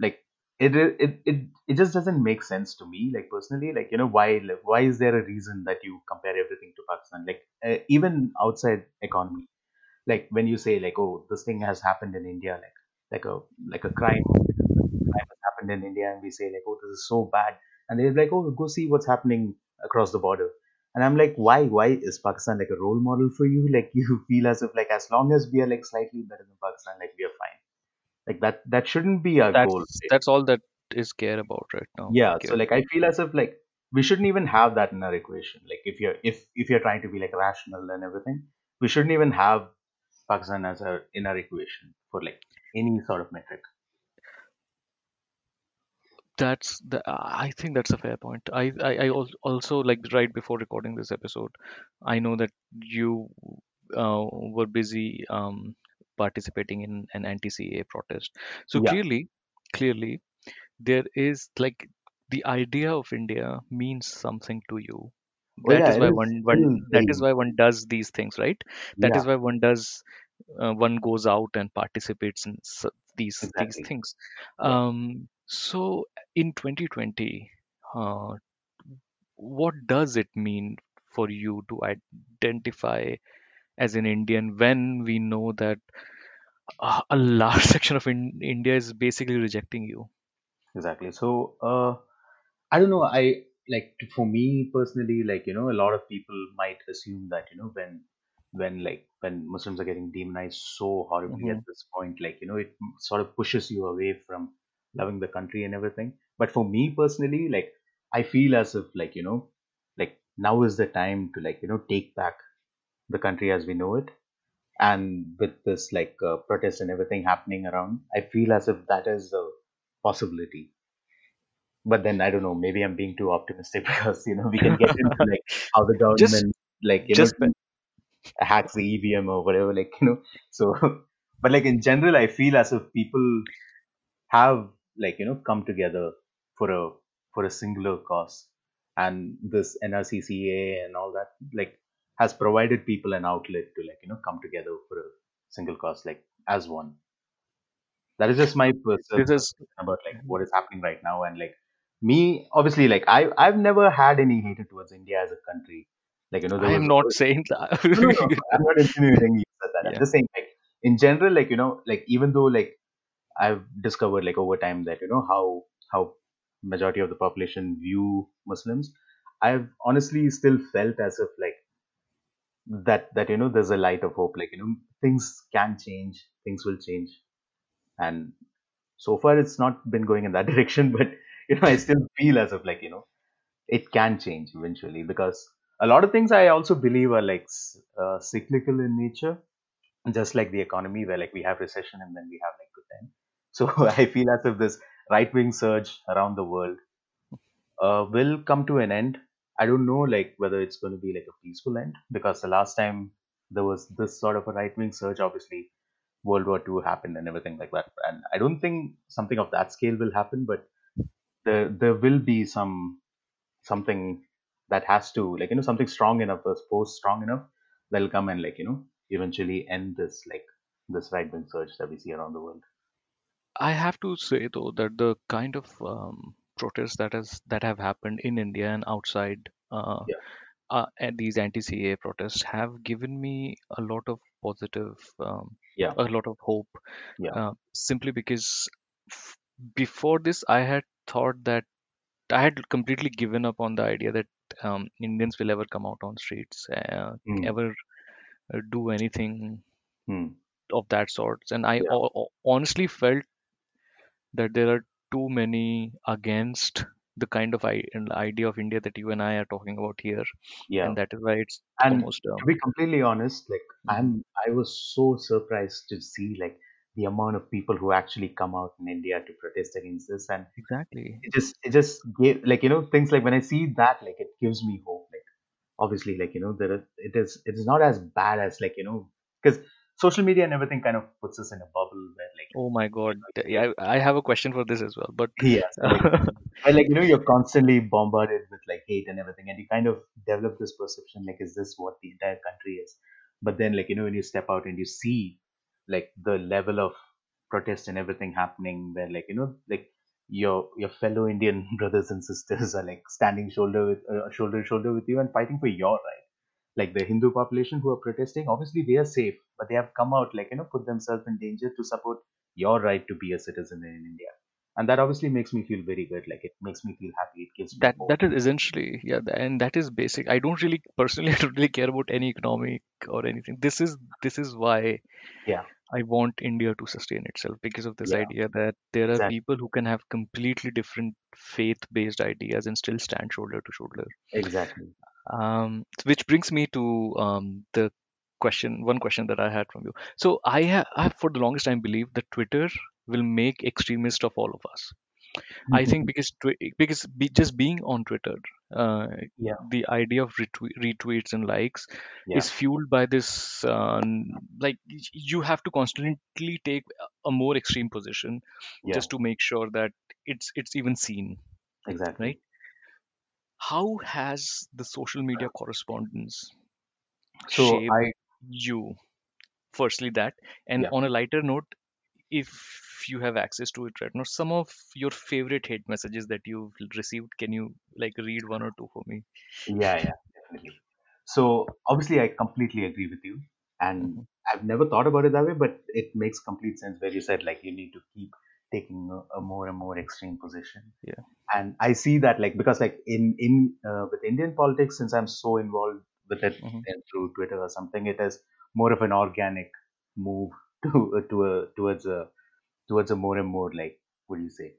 like it it it, it just doesn't make sense to me like personally. Like you know why like, why is there a reason that you compare everything to pakistan? Like uh, even outside economy. Like when you say like oh this thing has happened in india like like a like a crime crime has happened in india and we say like oh this is so bad and they're like oh go see what's happening across the border and i'm like why why is pakistan like a role model for you like you feel as if like as long as we are like slightly better than pakistan like we are fine like that that shouldn't be our goal That's right? that's all that is care about right now. yeah Care. so like i feel as if like we shouldn't even have that in our equation. Like if you're if if you're trying to be like rational and everything, we shouldn't even have Pakistan as our in our equation for like any sort of metric. That's the. I think that's a fair point. I I, I also like right before recording this episode, I know that you uh, were busy um, participating in an anti-CAA protest. So Yeah. clearly, clearly, there is like the idea of India means something to you. Oh yeah, is why is one one that is why one does these things, right? That yeah, is why one does uh, one goes out and participates in these these things. Um, so in 2020, uh, what does it mean for you to identify as an Indian when we know that a large section of in- India is basically rejecting you? Exactly. So, uh, I don't know. I like for me personally, like you know, a lot of people might assume that you know when when like when Muslims are getting demonized so horribly at hmm this point, like you know, it sort of pushes you away from loving the country and everything. But for me personally, like I feel as if like you know, like now is the time to like you know take back the country as we know it. And with this like uh, protest and everything happening around, I feel as if that is a possibility but then I don't know. Maybe I'm being too optimistic because you know we can get into like how the just government like you know just be- hacks the EVM or whatever. Like you know, so but like in general, I feel as if people have like you know come together for a for a singular cause, and this NRCCA and all that like has provided people an outlet to like you know come together for a single cause like as one. That is just my personal this is about like what is happening right now and like me obviously like I I've never had any hatred towards India as a country. Like you know I am not saying that. no no no I'm not insinuating you said that. I'm just saying like in general like you know like even though like I've discovered like over time that you know how how majority of the population view Muslims, I've honestly still felt as if like that that you know there's a light of hope like you know things can change things will change and so far it's not been going in that direction but you know i still feel as if like you know it can change eventually because a lot of things i also believe are like uh, cyclical in nature just like the economy where like we have recession and then we have like good time so i feel as if this right wing surge around the world uh, will come to an end i don't know like whether it's going to be like a peaceful end because the last time there was this sort of a right wing surge obviously World War Two happened and everything like that. And I don't think something of that scale will happen, but there there will be some something that has to like you know something strong enough, a force strong enough that'll come and like you know eventually end this like this right wing surge that we see around the world. I have to say though that the kind of um, protests that has that have happened in India and outside uh, Yeah, uh, and these anti-CAA protests have given me a lot of positive, um, yeah, a lot of hope. yeah, Uh, simply because f- before this, I had thought that I had completely given up on the idea that um, Indians will ever come out on streets, uh, mm, ever uh, do anything mm, of that sort. And I yeah, ho- honestly felt that there are too many against the kind of I- idea of India that you and I are talking about here, yeah. and that is why it's And almost to um, be completely honest, like mhm. I'm, I was so surprised to see like the amount of people who actually come out in India to protest against this, and exactly. it just it just gave like you know things like when I see that like it gives me hope. Like obviously like you know there is it is it is not as bad as like you know because social media and everything kind of puts us in a bubble where like Oh my God. people th- feel Yeah, I I have a question for this as well, but yeah like like you know you're constantly bombarded with like hate and everything and you kind of develop this perception like is this what the entire country is but then like you know when you step out and you see like the level of protest and everything happening where like you know like your your fellow indian brothers and sisters are like standing shoulder with uh, shoulder to shoulder with you and fighting for your right like the hindu population who are protesting obviously they are safe but they have come out like you know put themselves in danger to support your right to be a citizen in india and that obviously makes me feel very good like it makes me feel happy it gives me that that is essentially yeah, and that is basic. I don't really personally I don't really care about any economic or anything. This is this is why yeah I want India to sustain itself because of this Yeah, idea that there are exactly, people who can have completely different faith-based ideas and still stand shoulder to shoulder. exactly. Um, which brings me to um, the question, one question that I had from you. So I have, I have for the longest time believed that Twitter will make extremists of all of us. I think because twi- because be, just being on Twitter, uh, Yeah, the idea of retwe- retweets and likes yeah, is fueled by this uh, like you have to constantly take a more extreme position yeah, just to make sure that it's it's even seen, exactly. right? How has the social media correspondence So shaped I, you? Firstly, that, and on a lighter note, if you have access to it right now, some of your favorite hate messages that you've received, can you like read one or two for me? Yeah, yeah, definitely. So obviously, I completely agree with you, and hmm I've never thought about it that way, but it makes complete sense where you said like you need to keep taking a, a more and more extreme position, Yeah. and I see that like because like in in uh, with Indian politics, since I'm so involved with it hmm uh, through Twitter or something, it is more of an organic move to uh, to a towards a towards a more and more like what do you say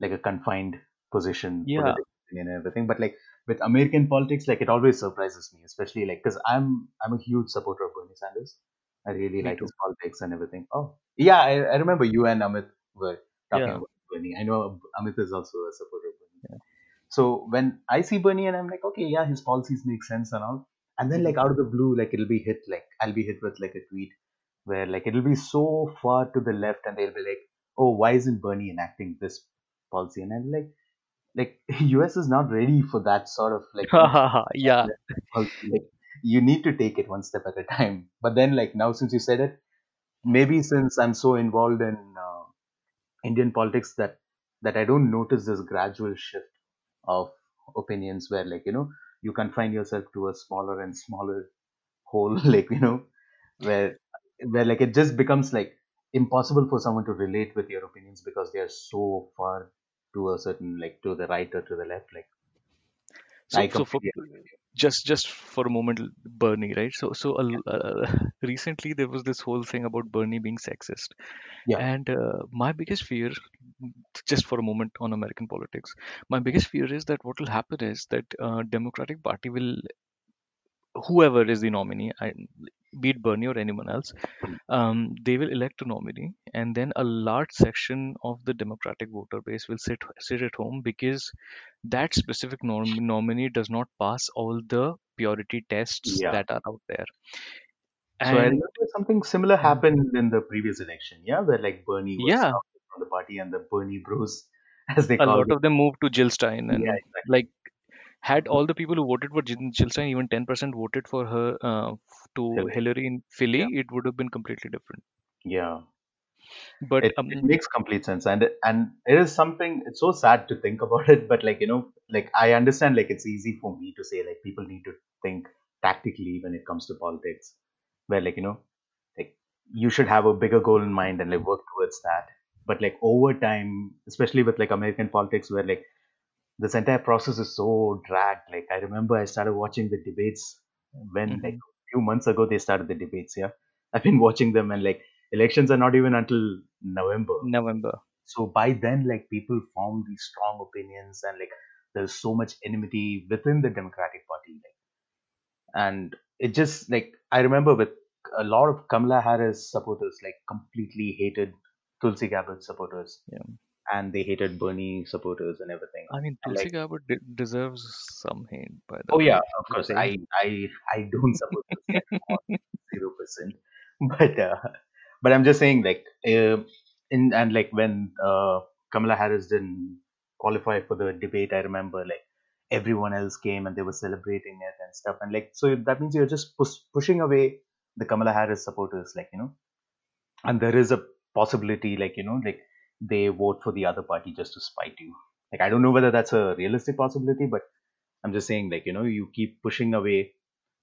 like a confined position Yeah. And everything. But like with American politics, like it always surprises me, especially like because I'm I'm a huge supporter of Bernie Sanders. I really Me like too. his politics and everything. Oh yeah, I, I remember you and Amit were talking Yeah. about Bernie. I know Amit is also a supporter of Bernie. Yeah. So when I see Bernie and I'm like, okay, yeah, his policies make sense and all. And then like mm-hmm. out of the blue, like it'll be hit like I'll be hit with like a tweet where like it'll be so far to the left and they'll be like, oh, why isn't Bernie enacting this policy? And I'm like, like US is not ready for that sort of like yeah. Like you need to take it one step at a time. But then like now since you said it, maybe since I'm so involved in uh, Indian politics that that I don't notice this gradual shift of opinions where like you know you confine yourself to a smaller and smaller hole like you know where where like it just becomes like impossible for someone to relate with your opinions because they are so far to a certain like to the right or to the left like So so for completely agree with you just just for a moment, Bernie, right? So so uh, uh, recently there was this whole thing about Bernie being sexist, yeah. And uh, my biggest fear, just for a moment on American politics, my biggest fear is that what will happen is that uh, Democratic Party will whoever is the nominee, I, be it Bernie or anyone else, um, they will elect a nominee, and then a large section of the Democratic voter base will sit sit at home because that specific nom- nominee does not pass all the purity tests yeah. that are out there. so i remember something similar Mhm. happened in the previous election yeah where like bernie was yeah, from the party and the bernie bros as they call it a lot them of them moved to Jill Stein, yeah and exactly. like had all the people who voted for Jill Stein, even 10% voted for her uh, to Hillary. Hillary in yeah Philly, it would have been completely different. yeah But it, it um, makes complete sense and and it is something it's so sad to think about it but like you know like i understand like it's easy for me to say like people need to think tactically when it comes to politics where like you know like you should have a bigger goal in mind and like work towards that but like over time especially with like american politics where like this entire process is so dragged. Like i remember i started watching the debates when like mhm, a few months ago they started the debates yeah. I've been watching them and like elections are not even until november. November. so by then like people form these strong opinions and like there's so much enmity within the democratic party like. And it just like i remember with a lot of kamala harris supporters like completely hated tulsi gabbard supporters. Yeah. And they hated bernie supporters and everything I mean, Tulsi like Gabbard de- deserves some hate, by the oh way. yeah of course saying. i i i don't support zero percent but uh, but i'm just saying like uh, in and like when uh, kamala harris didn't qualify for the debate i remember like everyone else came and they were celebrating it and stuff and like so that means you're just push, pushing away the kamala harris supporters like you know and there is a possibility like you know like they vote for the other party just to spite you. Like i don't know whether that's a realistic possibility but i'm just saying like you know you keep pushing away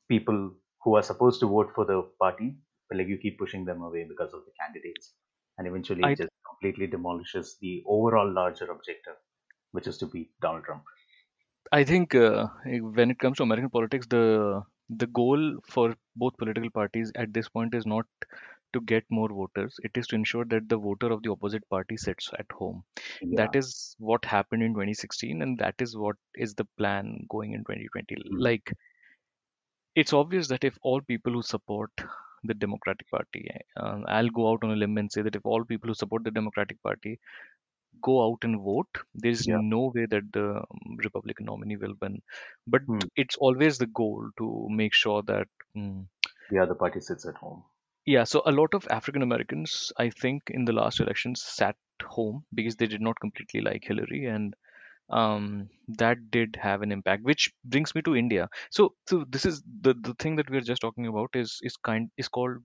people who are supposed to vote for the party but like you keep pushing them away because of the candidates. And eventually I it just completely demolishes the overall larger objective which is to beat donald trump. I think uh, when it comes to American politics, the the goal for both political parties at this point is not to get more voters. It is to ensure that the voter of the opposite party sits at home. yeah That is what happened in 2016, and that is what is the plan going in 2020. Mm. Like, it's obvious that if all people who support the Democratic Party, um, I'll go out on a limb and say that if all people who support the Democratic Party go out and vote, there's yeah no way that the um, Republican nominee will win. But Hmm. it's always the goal to make sure that. mm, the other party sits at home yeah, so a lot of African Americans, I think, in the last elections sat home because they did not completely like Hillary, and um, that did have an impact. Which brings me to India. So, so this is the the thing that we're just talking about is is kind is called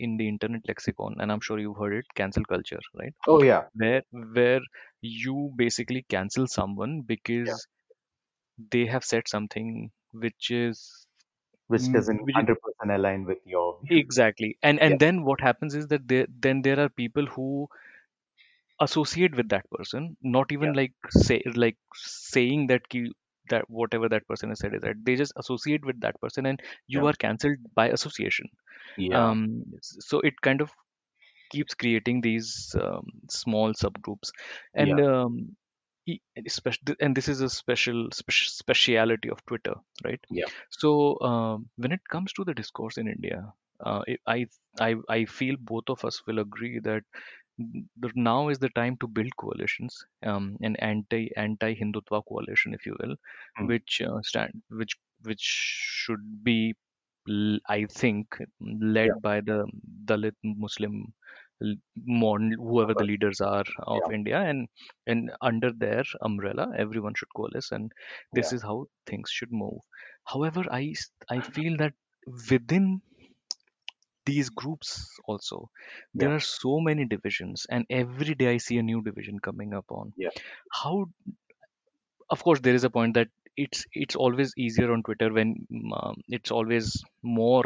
in the internet lexicon, and I'm sure you've heard it, cancel culture, right? oh yeah Where where you basically cancel someone yeah because they have said something which is which mm, doesn't which 100% align with your views exactly. And yeah. and then what happens is that there then there are people who associate with that person not even yeah. like say like saying that that whatever that person has said is right. They just associate with that person and you yeah. are cancelled by association. Yeah. Um so it kind of keeps creating these um, small subgroups. And yeah. um and this is a special spec- speciality of twitter right? Yeah. So um, when it comes to the discourse in india uh, I, I i feel both of us will agree that now is the time to build coalitions um, an anti anti hindutva coalition if you will Hmm. which uh, stand which which should be I think led yeah. by the dalit muslim whoever the leaders are of yeah. India and and under their umbrella everyone should coalesce and this yeah. is how things should move. However I I feel that within these groups also there yeah. are so many divisions and every day i see a new division coming up on. Yeah. How of course there is a point that it's it's always easier on twitter when um, it's always more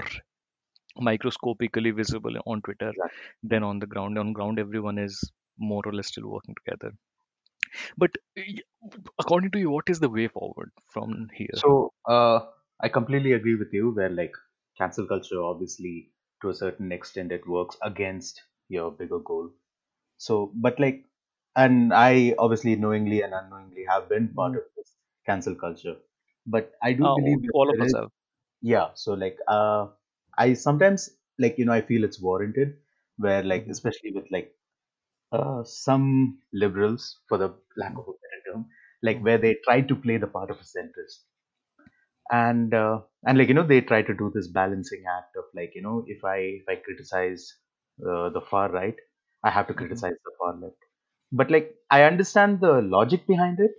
microscopically visible on twitter exactly than on the ground on ground everyone is more or less still working together but according to you what is the way forward from here So uh, I completely agree with you. Where like cancel culture, obviously, to a certain extent, it works against your bigger goal. So, but like, and I obviously knowingly and unknowingly have been part Mhm. of this cancel culture. But I do uh, believe all of us have yeah. So like, uh, I sometimes like you know I feel it's warranted. Where like, Mhm, especially with like uh, some liberals, for the lack of a better term, like mhm, where they try to play the part of a centrist. And uh, and like you know they try to do this balancing act of like you know if i if i criticize uh, the far right i have to mhm, criticize the far left. But like i understand the logic behind it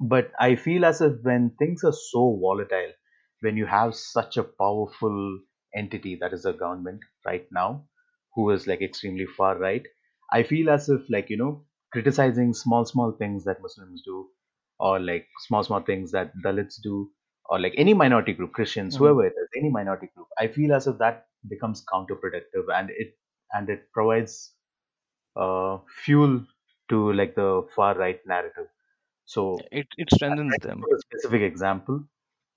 but I feel as if when things are so volatile, when you have such a powerful entity that is the government right now, who is like extremely far right, I feel as if like you know criticizing small small things that Muslims do, or like small small things that Dalits do, or like any minority group, Christians, mhm. whoever it is, any minority group, I feel as if that becomes counterproductive and it and it provides uh, fuel to like the far right narrative. So it it strengthens them a specific example,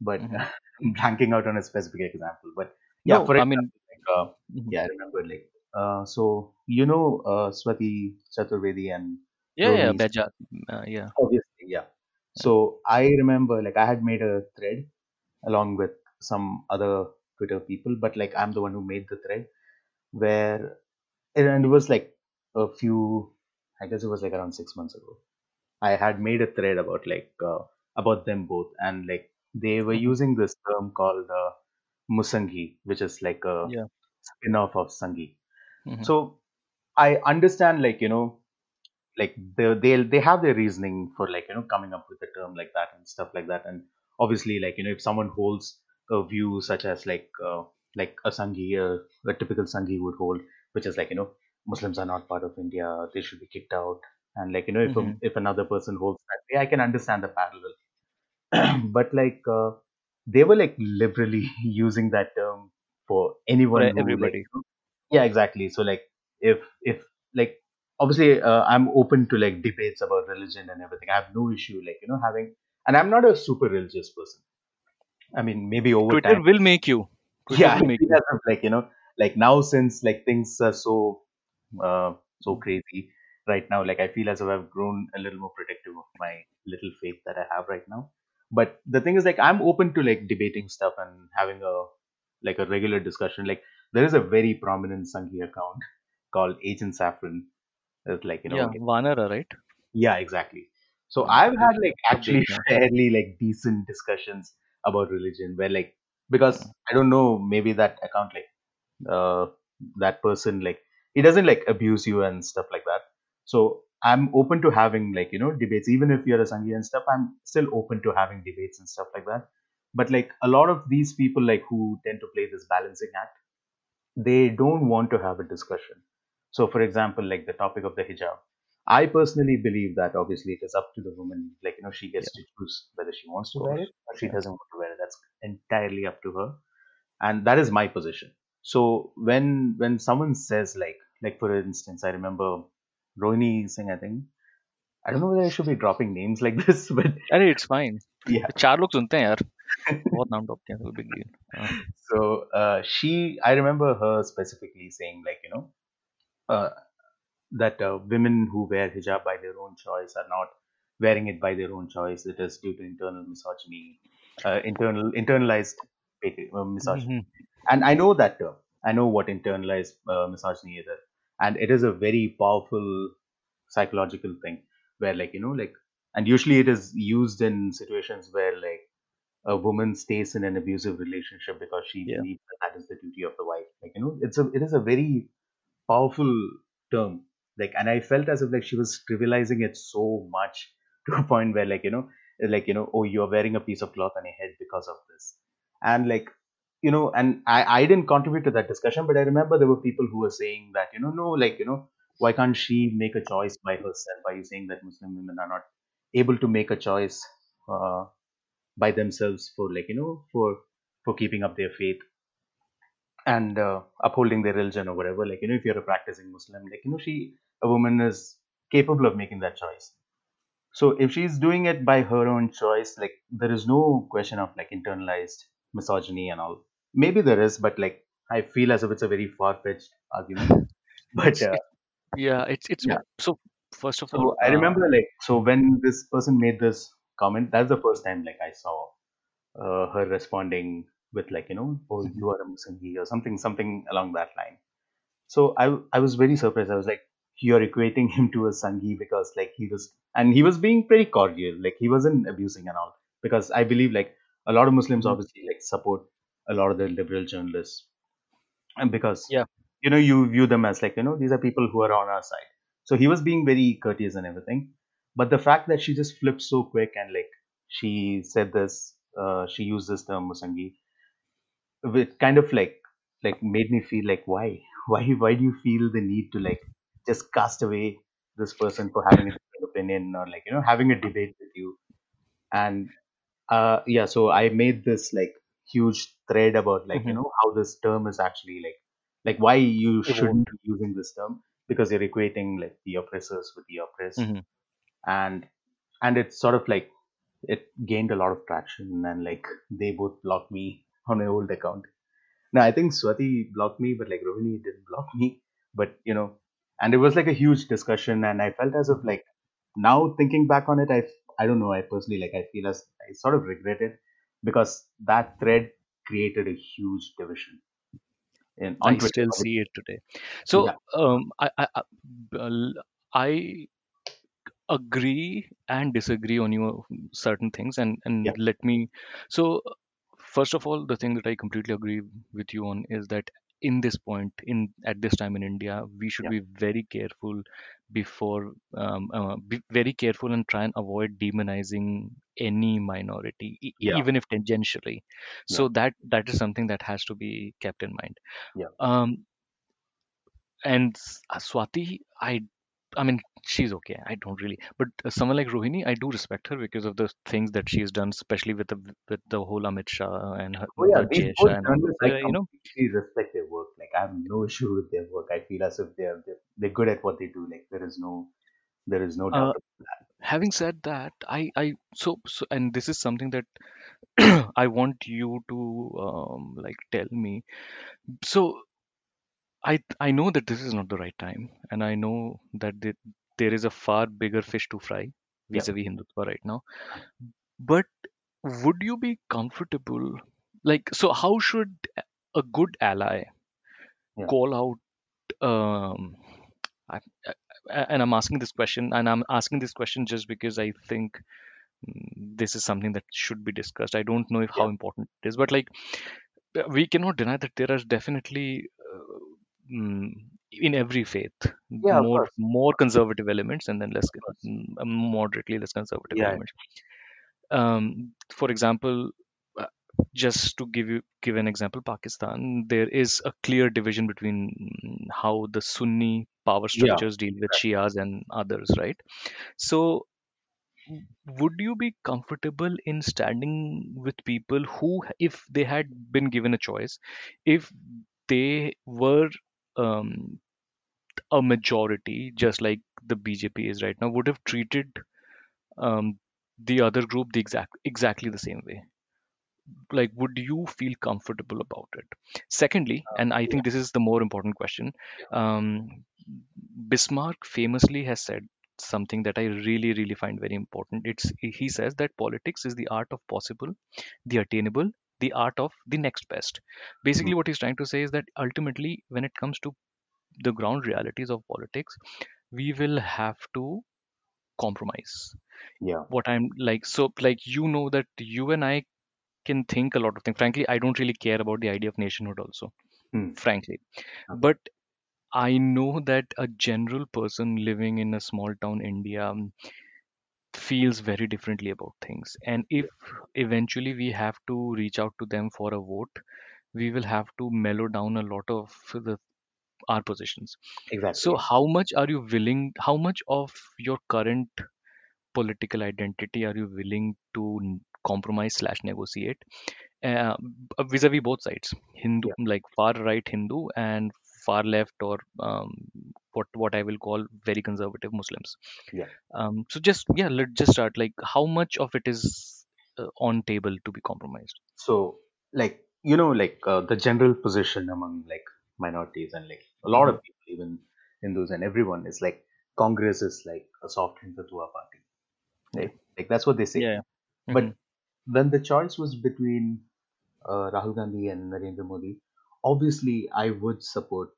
but Mhm. Blanking out on a specific example. But yeah, no for i mean like uh, mhm. yeah, I remember like uh, so you know uh, Swati Chaturvedi and yeah yeah Rohini, Beja, uh, yeah obviously, yeah. yeah So I remember like I had made a thread along with some other Twitter people, but like I'm the one who made the thread where and it was like a few, I guess it was like around six months ago. I had made a thread about like uh, about them both, and like they were Mhm. using this term called uh, musangi, which is like a yeah spin-off of sanghi. Mhm. So I understand, like you know, like they they they have their reasoning for like you know coming up with a term like that and stuff like that, and obviously, like you know, if someone holds a view such as like uh, like a sanghi, uh, a typical sanghi would hold, which is like you know, Muslims are not part of India, they should be kicked out, and like you know, if a, Mhm. if another person holds that way, I can understand the parallel but like uh, they were like liberally using that term for for anyone e- who like everybody. Yeah exactly. So like if if like obviously uh, i'm open to like debates about religion and everything. I have no issue like you know having and i'm not a super religious person. I mean maybe over twitter time. will make you. Twitter yeah will make you. as if like you know like now since like things are so uh, so crazy right now like i feel as if i've grown a little more protective of my little faith that i have right now but the thing is like i'm open to like debating stuff and having a like a regular discussion like there is a very prominent sanghi account called agent saffron it's like you know Yeah, Vanara, right? yeah, exactly. So I've had like actually fairly like decent discussions about religion where like because I don't know maybe that account like uh that person like he doesn't like abuse you and stuff like that. So I'm open to having like you know debates even if you're a Sanghi and stuff I'm still open to having debates and stuff like that. But like a lot of these people like who tend to play this balancing act they don't want to have a discussion. So, for example, like the topic of the hijab, I personally believe that obviously it is up to the woman, like, you know, she Yeah, gets to choose whether she wants to wear it or she Yeah. doesn't want to wear it. That's entirely up to her. And that is my position. So when when someone says like like for instance, I remember Rohini Singh, I think. I don't know whether I should be dropping names like this, but अरे it's fine. yeah. चार लोग सुनते हैं यार बहुत नाम drop किया big deal हाँ So uh, she, I remember her specifically saying like, you know, uh, that uh, women who wear hijab by their own choice are not wearing it by their own choice. It is due to internal misogyny, uh, internal internalized patri- uh, misogyny. Mhm. And I know that term. I know what internalized uh, misogyny is, and it is a very powerful psychological thing where, like you know, like, and usually it is used in situations where like a woman stays in an abusive relationship because she Yeah. believes that that is the duty of the wife. Like you know, it's a it is a very powerful term like and i felt as if like she was trivializing it so much to a point where like you know like you know oh you're wearing a piece of cloth on your head because of this and like you know and i i didn't contribute to that discussion but i remember there were people who were saying that you know no like you know why can't she make a choice by herself? Are you saying that muslim women are not able to make a choice uh, by themselves for like you know for for keeping up their faith and uh, upholding their religion or whatever? Like you know if you're a practicing muslim like you know she a woman is capable of making that choice. So if she's doing it by her own choice like there is no question of like internalized misogyny and all maybe there is but like i feel as if it's a very far-fetched argument but uh, yeah it's it's yeah so first of all so i uh, remember like so when this person made this comment that's the first time like i saw uh, her responding with like you know oh mhm. you are a muslim or something something along that line So I I was very surprised. I was like, you're equating him to a Sanghi because like he was and he was being pretty cordial. Like he wasn't abusing and all. Because I believe like a lot of Muslims Mhm. obviously like support a lot of the liberal journalists. And because yeah you know you view them as like, you know, these are people who are on our side. So he was being very courteous and everything. But the fact that she just flipped so quick and like she said this, uh, she used this term Musangi, it kind of like like made me feel like why why why do you feel the need to like just cast away this person for having a different opinion or like you know having a debate with you and uh yeah so i made this like huge thread about like you Mhm. know how this term is actually like like why you shouldn't be using this term because you're equating like the oppressors with the oppressed Mhm. and and it's sort of like it gained a lot of traction and like they both blocked me on my old account now I think Swati blocked me, but like Rohini didn't block me. But you know, and it was like a huge discussion, and I felt as if like now thinking back on it, I I don't know. I personally like I feel as I sort of regret it because that thread created a huge division. In I Twitter. still see it today. Yeah, so um I I I I agree and disagree on your certain things and yeah, and let me so first of all the thing that i completely agree with you on is that in this point in at this time in india we should yeah, be very careful before um, uh, be very careful and try and avoid demonizing any minority e- yeah, even if tangentially. Yeah, so that that is something that has to be kept in mind. Yeah. um and uh, Swati, I, I mean, she's okay. I don't really, but uh, someone like Rohini, I do respect her because of the things that she's done, especially with the with the whole Amit Shah and her, Oh yeah, the these Jay both and journalists, I Uh, you know, completely respect their work. Like I have no issue with their work. I feel as if they're they're, they're good at what they do. Like there is no there is no uh, doubt about that. having said that, I, I, so, so, and this is something that I want you to um like tell me. So I I know that this is not the right time, and I know that the, there is a far bigger fish to fry Yeah, vis-a-vis Hindutva right now. But would you be comfortable? Like, so how should a good ally yeah, call out? Um, I, I, and I'm asking this question, and I'm asking this question just because I think mm, this is something that should be discussed. I don't know if yeah, how important it is, but like we cannot deny that there are definitely uh, in every faith. Yeah. More more conservative elements and then less mm, moderately less conservative Yeah, elements. Um, for example uh, just to give you give an example pakistan there is a clear division between mm, how the sunni power yeah. structures deal with shias and others right? So would you be comfortable in standing with people who if they had been given a choice if they were um, a majority just like the bjp is right now would have treated um, the other group the exact exactly the same way. Like would you feel comfortable about it? Secondly and i think this is the more important question um, bismarck famously has said something that i really really find very important. It's he says that politics is the art of possible the attainable the art of the next best basically what he's trying to say is that ultimately when it comes to the ground realities of politics we will have to compromise yeah. what i'm like so like you know that you and i can think a lot of things. Frankly, I don't really care about the idea of nationhood also, Hmm. frankly. Okay. But I know that a general person living in a small town India feels very differently about things. And if eventually we have to reach out to them for a vote, we will have to mellow down a lot of the our positions. exactly. So how much are you willing, how much of your current political identity are you willing to n- compromise slash negotiate uh, vis-a-vis both sides hindu Yeah. like far right hindu and far left or um, what what i will call very conservative muslims Yeah. um, so just yeah let's just start like how much of it is uh, on table to be compromised So, like, you know, like uh, the general position among like minorities and like a lot of people, even Hindus and everyone, is like Congress is like a soft Hindutva party, right? Like that's what they say. yeah, yeah. hmm But when the choice was between uh, Rahul Gandhi and Narendra Modi, obviously I would support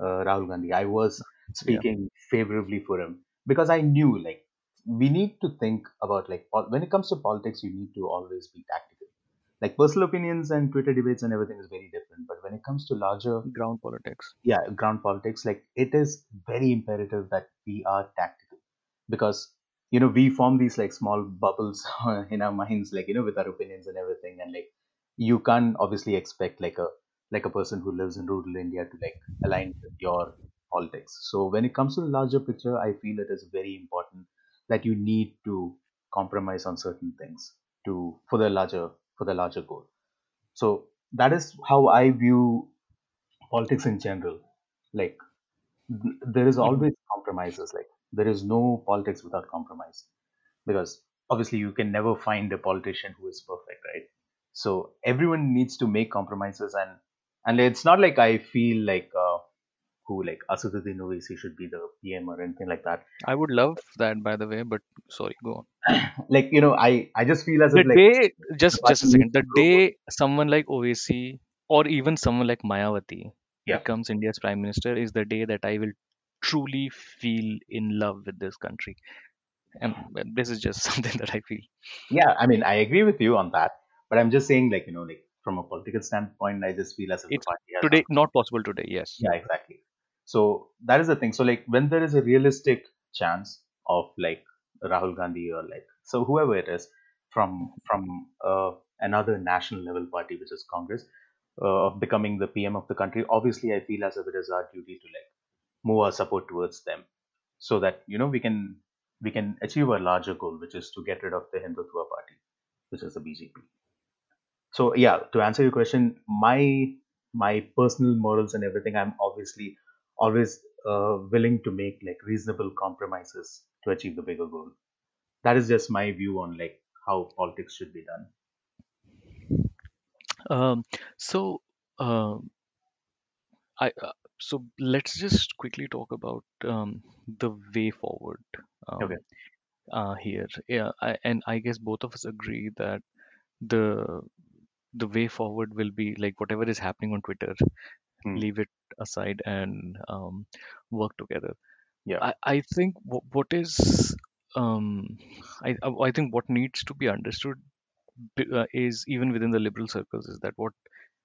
Uh, Rahul Gandhi. I was yeah speaking favorably for him because I knew like we need to think about like when it comes to politics, you need to always be tactical. Like personal opinions and Twitter debates and everything is very different, but when it comes to larger ground politics yeah ground politics like it is very imperative that we are tactical because you know we form these like small bubbles in our minds like you know with our opinions and everything and like you can't obviously expect like a like a person who lives in rural india to like align with your politics. So when it comes to the larger picture i feel it is very important that you need to compromise on certain things to for the larger for the larger goal. So that is how i view politics in general. Like th- there is always compromises. Like there is no politics without compromise. Because obviously you can never find a politician who is perfect right? So everyone needs to make compromises and and it's not like i feel like uh, who like Asaduddin Owaisi should be the pm or anything like that. I would love that by the way but sorry go on. Like you know i i just feel as the if like day just just a second. The day someone like Owaisi or even someone like mayawati yeah. becomes india's prime minister is the day that i will truly feel in love with this country. And this is just something that i feel. Yeah i mean i agree with you on that but i'm just saying like you know like from a political standpoint i just feel as if it's party has today not possible today yes Yeah, exactly. So that is the thing. So like when there is a realistic chance of like Rahul Gandhi or like so whoever it is from from uh, another national level party which is Congress uh, of becoming the PM of the country, obviously I feel as if it is our duty to like move our support towards them so that you know we can we can achieve a larger goal which is to get rid of the Hindutva party which is the BJP so yeah to answer your question my my personal morals and everything i'm obviously always uh, willing to make like reasonable compromises to achieve the bigger goal that is just my view on like how politics should be done um so uh, I, uh, so let's just quickly talk about um, the way forward Okay. um, uh, here. Yeah, I, and I guess both of us agree that the the way forward will be like whatever is happening on Twitter, Hmm. leave it aside and um, work together. Yeah. I, I think what, what is um, I I think what needs to be understood uh, is even within the liberal circles is that what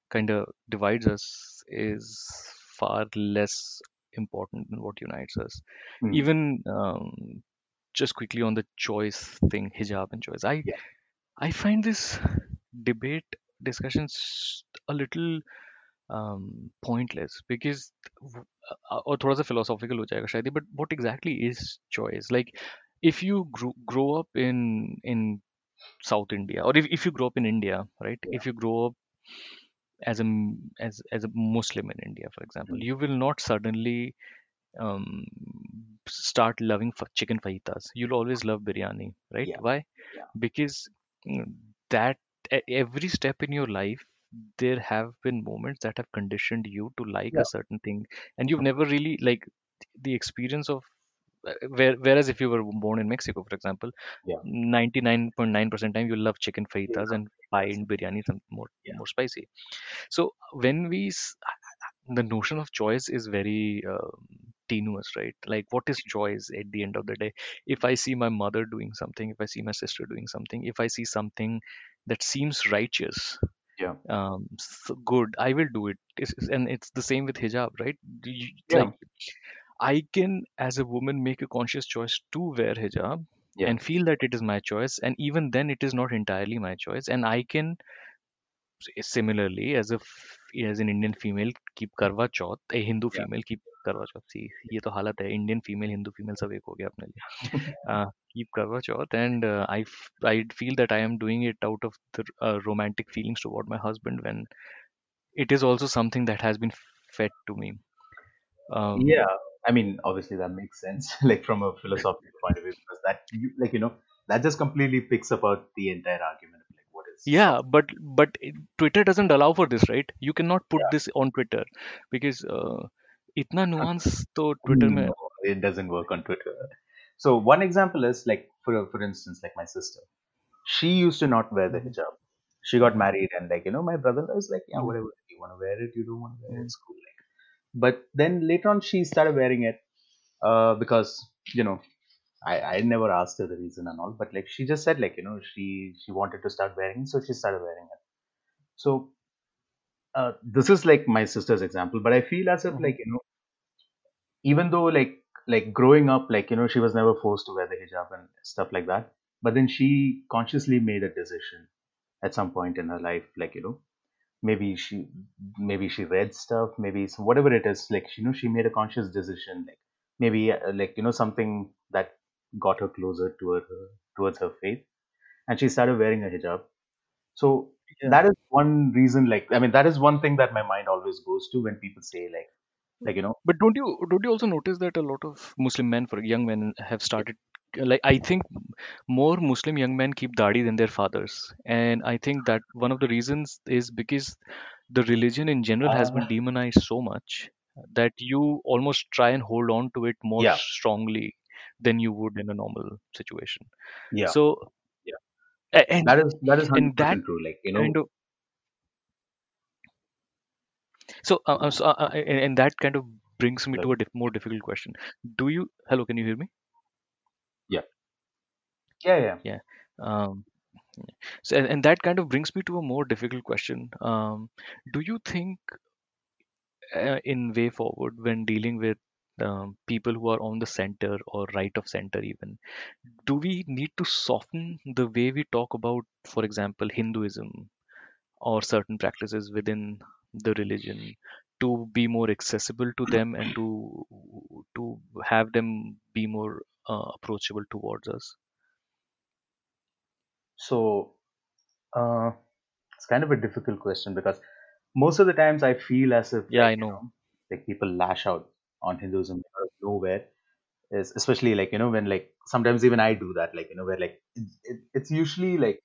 kind of divides us is far less important than what unites us. Hmm. Even um, just quickly on the choice thing, hijab and choice. I Yeah. I find this debate discussions a little um, pointless because w- uh, और थोड़ा सा philosophical हो जाएगा शायद but what exactly is choice like if you grow, grow up in in South India or if, if you grow up in India right Yeah. if you grow up as a m- as as a Muslim in India for example Hmm. you will not suddenly um, start loving fa- chicken fajitas you'll always love biryani right Yeah. why Yeah. because mm, that e- every step in your life there have been moments that have conditioned you to like Yeah. a certain thing and you've never really like the experience of uh, where, whereas if you were born in mexico for example Yeah. 99.9% time you'll love chicken fajitas love and find biryani some more Yeah. more spicy so when we s- the notion of choice is very um, tenuous right like what is choice at the end of the day if i see my mother doing something if i see my sister doing something if i see something that seems righteous Yeah. um so good i will do it it's, and it's the same with hijab right You- Yeah. like i can as a woman make a conscious choice to wear hijab Yeah. and feel that it is my choice and even then it is not entirely my choice and i can similarly as a f- as an indian female keep karwa chauth a hindu Yeah. female keep karwa chauth see ये तो हालत है Indian female Hindu female सब एक हो गया अपने लिए uh, keep karwa chauth and uh, I f- I feel that I am doing it out of the uh, romantic feelings toward my husband when it is also something that has been fed to me um, Yeah. I mean, obviously that makes sense, like from a philosophical point of view, because that, you, like you know, that just completely picks apart the entire argument of like what is. yeah but but it- twitter doesn't allow for this right you cannot put Yeah. this on twitter because uh, इतना nuance तो twitter में No, it doesn't work on Twitter. So one example is like, for for instance, like my sister, she used to not wear the Mhm. hijab. She got Mhm. married, and like you know, my brother was like, yeah, Mhm. whatever, you want to wear it, you don't want to wear it, Mhm. it's cool. Like, but then later on, she started wearing it uh, because you know, I I never asked her the reason and all, but like she just said like you know, she she wanted to start wearing, it, so she started wearing it. So uh, this is like my sister's example, but I feel as if Mhm. like you know, even though like like growing up, like you know, she was never forced to wear the hijab and stuff like that, but then she consciously made a decision at some point in her life, like you know, maybe she maybe she read stuff, maybe so whatever it is, like you know, she made a conscious decision, like maybe uh, like you know something that got her closer to her towards her faith, and she started wearing a hijab. So yeah that is one reason, like I mean, that is one thing that my mind always goes to when people say like like you know, But don't you don't you also notice that a lot of Muslim men, for young men, have started like I think more Muslim young men keep dadi than their fathers, and I think that one of the reasons is because the religion in general has been ah. demonized so much that you almost try and hold on to it more yeah, strongly than you would in a normal situation. yeah, So yeah. and That is that is and that true. Like you kind know, of so uh, uh, so, uh, uh, and, and that kind of brings me to a diff- more difficult question. Do you hello? Can you hear me? yeah, yeah, yeah. Yeah. Um, so, and, and that kind of brings me to a more difficult question. Um, do you think, uh, in way forward, when dealing with um, people who are on the center or right of center, even, do we need to soften the way we talk about, for example, Hinduism or certain practices within the religion to be more accessible to them and to to have them be more uh, approachable towards us? So uh, it's kind of a difficult question because most of the times I feel as if Yeah, like I you know. know, like people lash out on Hinduism out of nowhere. Is especially like you know when like sometimes even I do that. Like you know where like it, it, it's usually like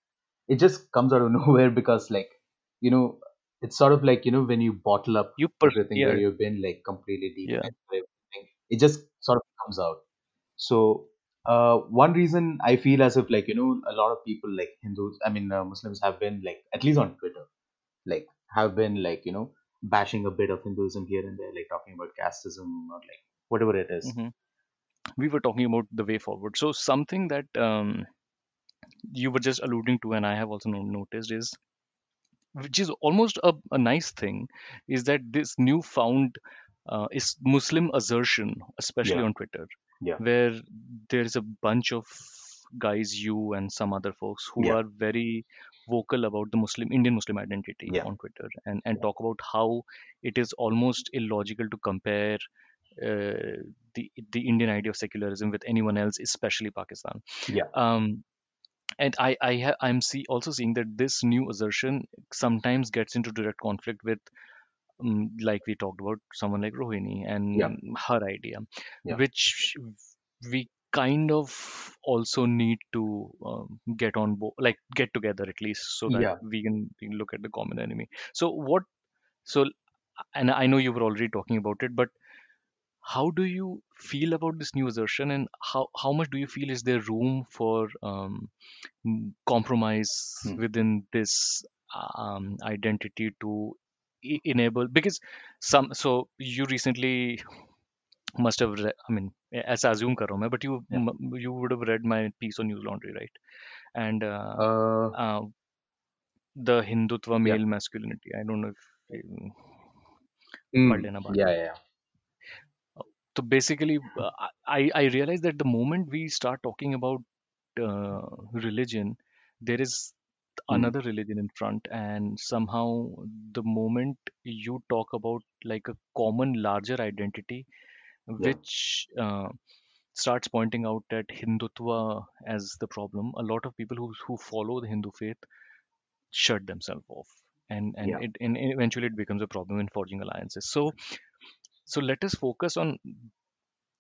it just comes out of nowhere because like you know it's sort of like you know when you bottle up You per everything where yeah you've been like completely deep yeah. everything it just sort of comes out so uh, one reason i feel as if like you know a lot of people like hindus i mean uh, muslims have been like at least on twitter like have been like you know bashing a bit of hinduism here and there like talking about casteism or like whatever it is hmm We were talking about the way forward. So something that um, you were just alluding to, and I have also noticed is which is almost a, a nice thing is that this newfound uh, is Muslim assertion, especially yeah. on Twitter, yeah. where there's a bunch of guys, you and some other folks, who yeah. are very vocal about the Muslim Indian Muslim identity on Twitter, and and talk about how it is almost illogical to compare uh, the the Indian idea of secularism with anyone else, especially Pakistan. yeah. Um, and I I ha- I'm see also seeing that this new assertion sometimes gets into direct conflict with um, like we talked about someone like Rohini yeah and her idea, yeah which we kind of also need to um, get on board, like get together at least so that yeah we can, we can look at the common enemy. So what? So and I know you were already talking about it, but how do you feel about this new assertion and how, how much do you feel is there room for um, compromise hmm. within this um, identity to e- enable because some so you recently must have re- i mean as assume Karoma, but you yeah. m- you would have read my piece on Newslaundry right and uh, uh, uh, the hindutva male yeah. masculinity i don't know if mm, yeah, yeah so basically uh, I I realized that the moment we start talking about uh, religion there is mm. another religion in front and somehow the moment you talk about like a common larger identity yeah. which uh, starts pointing out at hindutva as the problem a lot of people who, who follow the hindu faith shut themselves off and and yeah. it and eventually it becomes a problem in forging alliances. So so let us focus on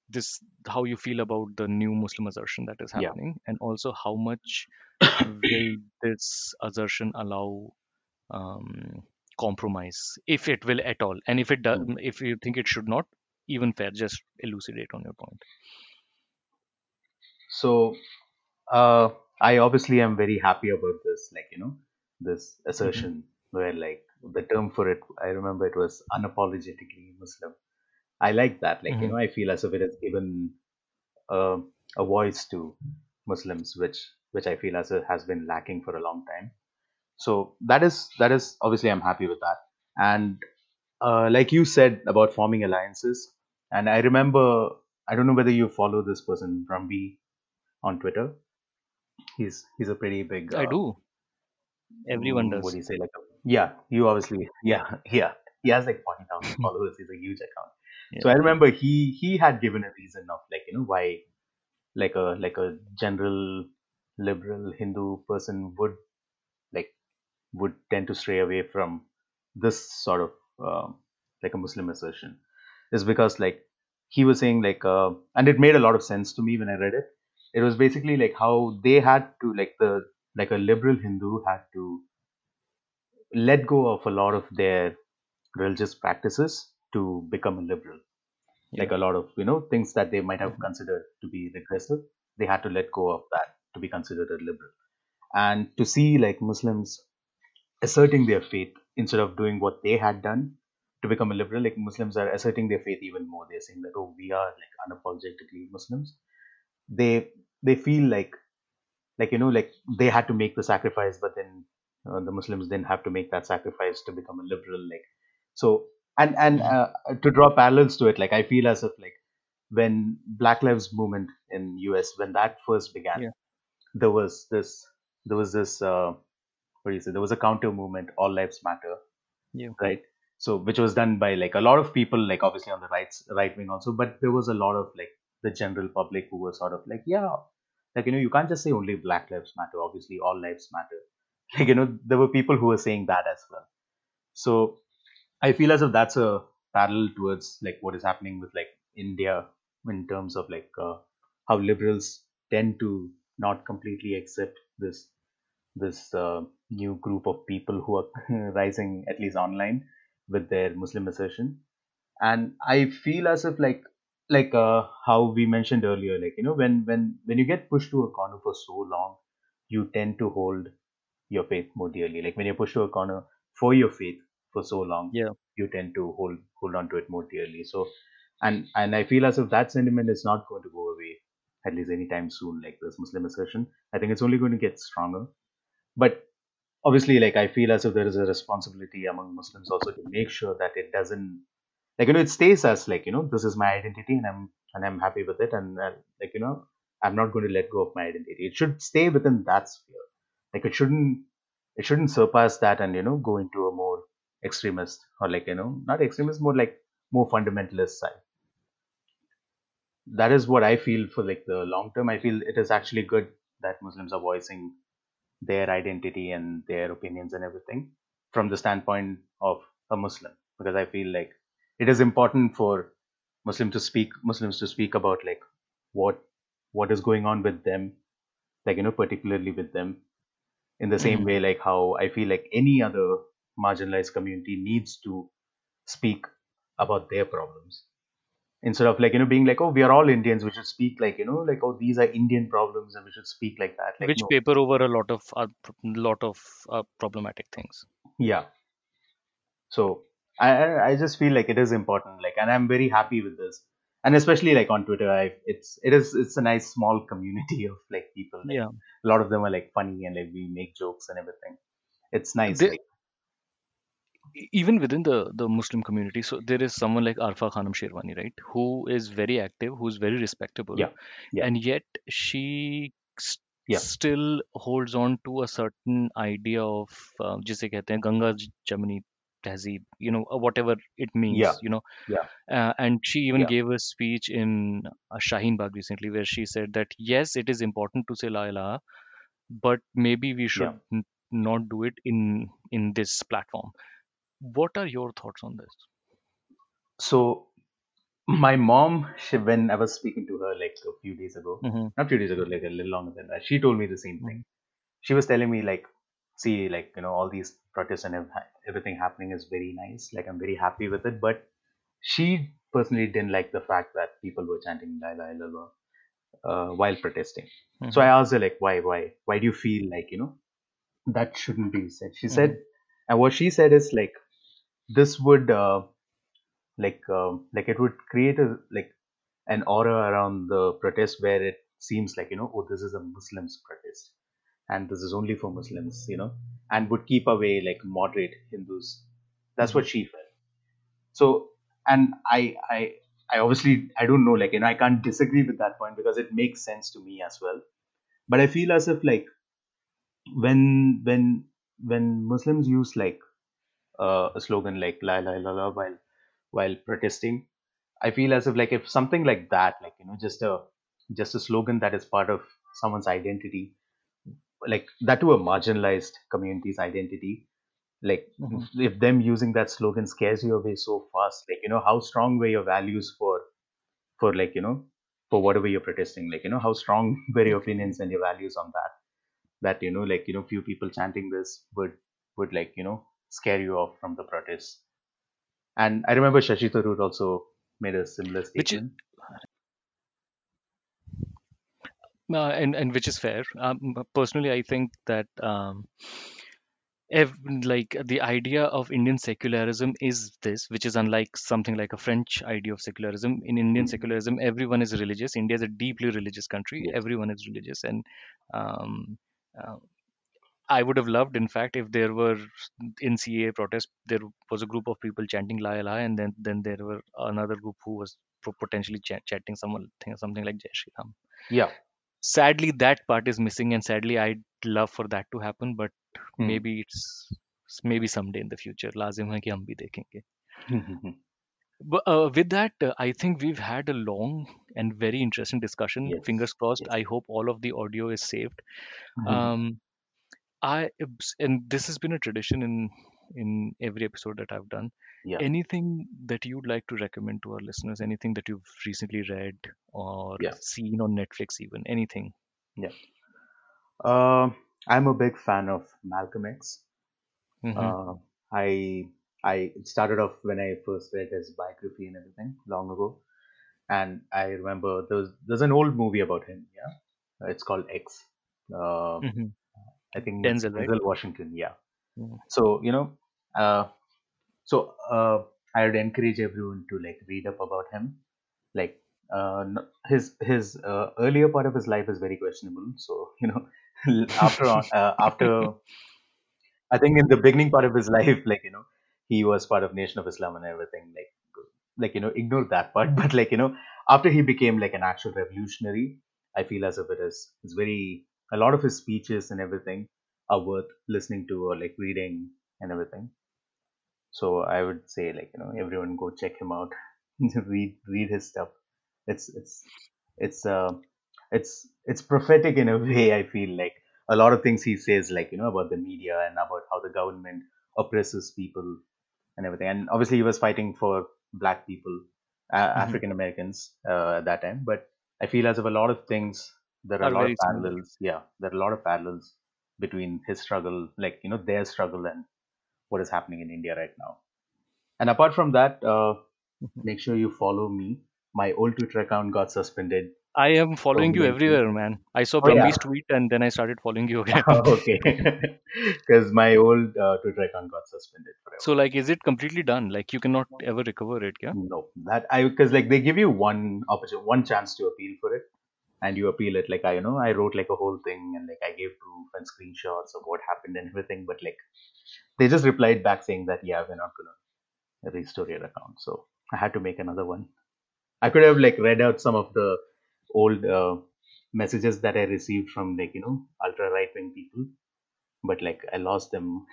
this how you feel about the new muslim assertion that is yeah. happening and also how much will this assertion allow um, compromise if it will at all? And if it does Mm. if you think it should not even fair just elucidate on your point. So uh i obviously am very happy about this like you know this hmm assertion where like the term for it i remember it was unapologetically muslim i like that like you hmm know i feel as if it has given uh, a voice to muslims which which i feel as it has been lacking for a long time. So that is that is obviously i'm happy with that. And uh, like you said about forming alliances and i remember i don't know whether you follow this person Rambi on twitter. He's he's a pretty big i uh, do. Everyone mm, what does. do you say like a, yeah you obviously yeah yeah. He has like 40000 followers. He's a huge account so i remember he he had given a reason of like you know why like a like a general liberal hindu person would like would tend to stray away from this sort of um, like a muslim assertion is because like he was saying like uh, and it made a lot of sense to me when i read it. It was basically like how they had to like the like a liberal hindu had to let go of a lot of their religious practices to become a liberal. Like a lot of you know things that they might have hmm considered to be regressive they had to let go of that to be considered a liberal. And to see like muslims asserting their faith instead of doing what they had done to become a liberal like muslims are asserting their faith even more. They're saying that oh we are like unapologetically muslims. They they feel like like you know like they had to make the sacrifice but then uh, the muslims didn't have to make that sacrifice to become a liberal like so and and hmm uh, to draw parallels to it like i feel as if like when black lives movement in us when that first began yeah. there was this there was this uh, what do you say? There was a counter movement all lives matter yeah. right? So which was done by like a lot of people like obviously on the right right wing also but there was a lot of like the general public who were sort of like yeah like you know you can't just say only black lives matter obviously all lives matter. Like you know there were people who were saying that as well. So i feel as if that's a parallel towards like what is happening with like india in terms of like uh, how liberals tend to not completely accept this this uh, new group of people who are rising at least online with their Muslim assertion, and I feel as if like like uh, how we mentioned earlier, like you know when when when you get pushed to a corner for so long, you tend to hold your faith more dearly. Like when you're pushed to a corner for your faith for so long, Yeah. you tend to hold hold on to it more dearly. So, and and I feel as if that sentiment is not going to go away at least anytime soon. Like this Muslim assertion, I think it's only going to get stronger. But obviously, like I feel as if there is a responsibility among Muslims also to make sure that it doesn't like you know it stays as like you know this is my identity and I'm and I'm happy with it and uh, like you know I'm not going to let go of my identity. It should stay within that sphere. Like it shouldn't it shouldn't surpass that and you know go into a more extremist or like you know not extremist more like more fundamentalist side. That is what i feel for like the long term. I feel it is actually good that muslims are voicing their identity and their opinions and everything from the standpoint of a muslim because i feel like it is important for muslim to speak muslims to speak about like what what is going on with them like you know particularly with them. In the same Mhm. way like how i feel like any other marginalized community needs to speak about their problems. Instead of like you know being like oh we are all indians we should speak like you know like oh these are indian problems and we should speak like that like Which no. paper over a lot of uh, lot of uh, problematic things. yeah. So I, I just feel like it is important like and i'm very happy with this. And especially like on twitter i it's it is it's a nice small community of like people like Yeah. a lot of them are like funny and like we make jokes and everything. It's nice There, like even within the the Muslim community, so there is someone like Arfa Khanum Sherwani, right, who is very active, who's very respectable, yeah yeah and yet she s- yeah still holds on to a certain idea of uh, जिसे कहते हैं गंगा ज- जमुनी तहजीब, you know, uh, whatever it means, yeah you know, yeah uh, and she even yeah gave a speech in uh, Shaheen Bagh recently where she said that yes, it is important to say La ilaha, but maybe we yeah should n- not do it in in this platform. what are your thoughts on this? so my mom she, when i was speaking to her like a few days ago hmm not a few days ago like a little longer than that she told me the same thing. She was telling me like see like you know all these protests and everything happening is very nice like i'm very happy with it but she personally didn't like the fact that people were chanting la ilaha illallah uh, while protesting. So i hmm asked her like why why why do you feel like you know that shouldn't be said? She hmm said and what she said is like this would uh, like um, like it would create a like an aura around the protest where it seems like you know oh this is a muslims protest and this is only for muslims you know and would keep away like moderate hindus. That's what she felt. So and i i i obviously i don't know like you know i can't disagree with that point because it makes sense to me as well. But i feel as if like when when when muslims use like uh, a slogan like la la la while while protesting. I feel as if like if something like that like you know just a just a slogan that is part of someone's identity like that to a marginalized community's identity. Like hmm if, if them using that slogan scares you away so fast like you know how strong were your values for for like you know for whatever you're protesting? Like you know how strong were your opinions and your values on that? That you know like you know few people chanting this would would like you know scare you off from the protest and i remember shashi tharoor also made a similar Which statement uh, and and which is fair. Um, personally, I think that um, ev- like the idea of Indian secularism is this, which is unlike something like a French idea of secularism. In Indian Hmm. secularism, everyone is religious. India is a deeply religious country. Everyone is religious, and um, uh, I would have loved, in fact, if there were in CAA protest, there was a group of people chanting "Lai La, and then then there were another group who was potentially ch- chanting someone something like Jai Shri Ram. Yeah. Sadly, that part is missing, and sadly, I'd love for that to happen, but mm. maybe it's maybe someday in the future. Lazim hai ki hum bhi dekhenge. Hmm. But, uh, with that, uh, I think we've had a long and very interesting discussion. Yes. Fingers crossed. Yes. I hope all of the audio is saved. Mm-hmm. Um, I and this has been a tradition in in every episode that I've done. yeah Anything that you'd like to recommend to our listeners? Anything that you've recently read or yeah seen on Netflix, even anything? yeah uh, I'm a big fan of Malcolm X. hmm Uh, I I started off when I first read his biography and everything long ago, and I remember there's there's an old movie about him. Yeah, it's called X. Uh, hmm I think it's Denzel, right? Washington. Yeah. Mm. So you know, uh, so uh, I would encourage everyone to like read up about him. Like uh, his his uh, earlier part of his life is very questionable. So you know, after uh, after I think in the beginning part of his life, like you know, he was part of Nation of Islam and everything. Like, like you know, ignore that part. But like you know, after he became like an actual revolutionary, I feel as if it is it's very a lot of his speeches and everything are worth listening to or like reading and everything. So I would say like you know everyone go check him out, read read his stuff. It's it's it's uh it's it's prophetic in a way. I feel like a lot of things he says like you know about the media and about how the government oppresses people and everything. And obviously he was fighting for black people, uh, hmm African Americans uh, at that time. But I feel as if a lot of things there are Are a lot of very similar. parallels. Yeah, there are a lot of parallels between his struggle, like you know their struggle and what is happening in India right now. And apart from that, uh, Mhm. make sure you follow me. My old Twitter account got suspended I am following you everywhere, man. I saw Oh yeah, tweet and then I started following you again. okay. Because my old uh, Twitter account got suspended forever. So, like, is it completely done? Like, you cannot ever recover it, yeah? No, that I because like they give you one opportunity, one chance to appeal for it, and you appeal it. Like I, you know, I wrote like a whole thing and like I gave proof and screenshots of what happened and everything, but like they just replied back saying that yeah, we're not gonna restore your account. So I had to make another one. I could have like read out some of the old uh, messages that I received from like you know ultra right wing people, but like I lost them.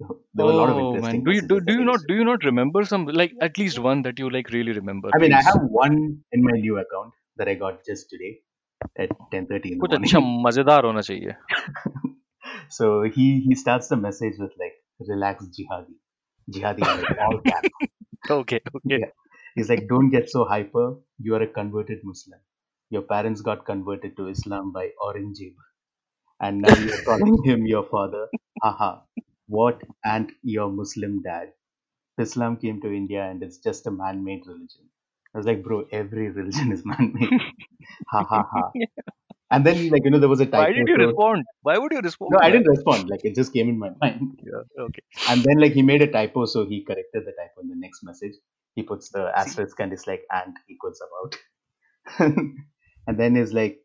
There were a lot of Oh man, do you do, do you not do you not remember some like at least one that you like really remember, I mean, I have one in my new account that I got just today at 10:30 कुछ अच्छा मजेदार होना चाहिए। So he he starts the message with like relax jihadi. Jihadi all okay okay. He's like don't get so hyper. You are a converted muslim. Your parents got converted to islam by Aurangzeb and now you're calling him your father. Haha what and your muslim dad. Islam came to india and it's just a man-made religion. I was like, bro, every religion is man-made. ha ha ha. And then like you know there was a typo. Why did you So respond? Why would you respond no, I didn't respond. Like it just came in my mind. Yeah, okay. And then like he made a typo, so he corrected the typo in the next message. He puts the asterisk and it's like and equals about. and then is like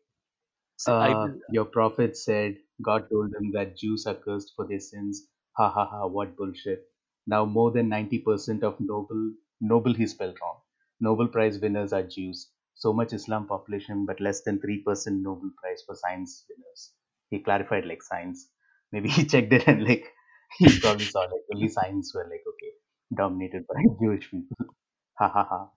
I uh, your prophet said God told them that Jews are cursed for their sins. Ha ha ha! What bullshit! Now more than ninety percent of noble Nobel he spelled wrong. Nobel Prize winners are Jews. So much Islam population, but less than three percent Nobel Prize for science winners. He clarified like science. Maybe he checked it and like he probably saw like only science were like okay dominated by Jewish people. Ha ha ha!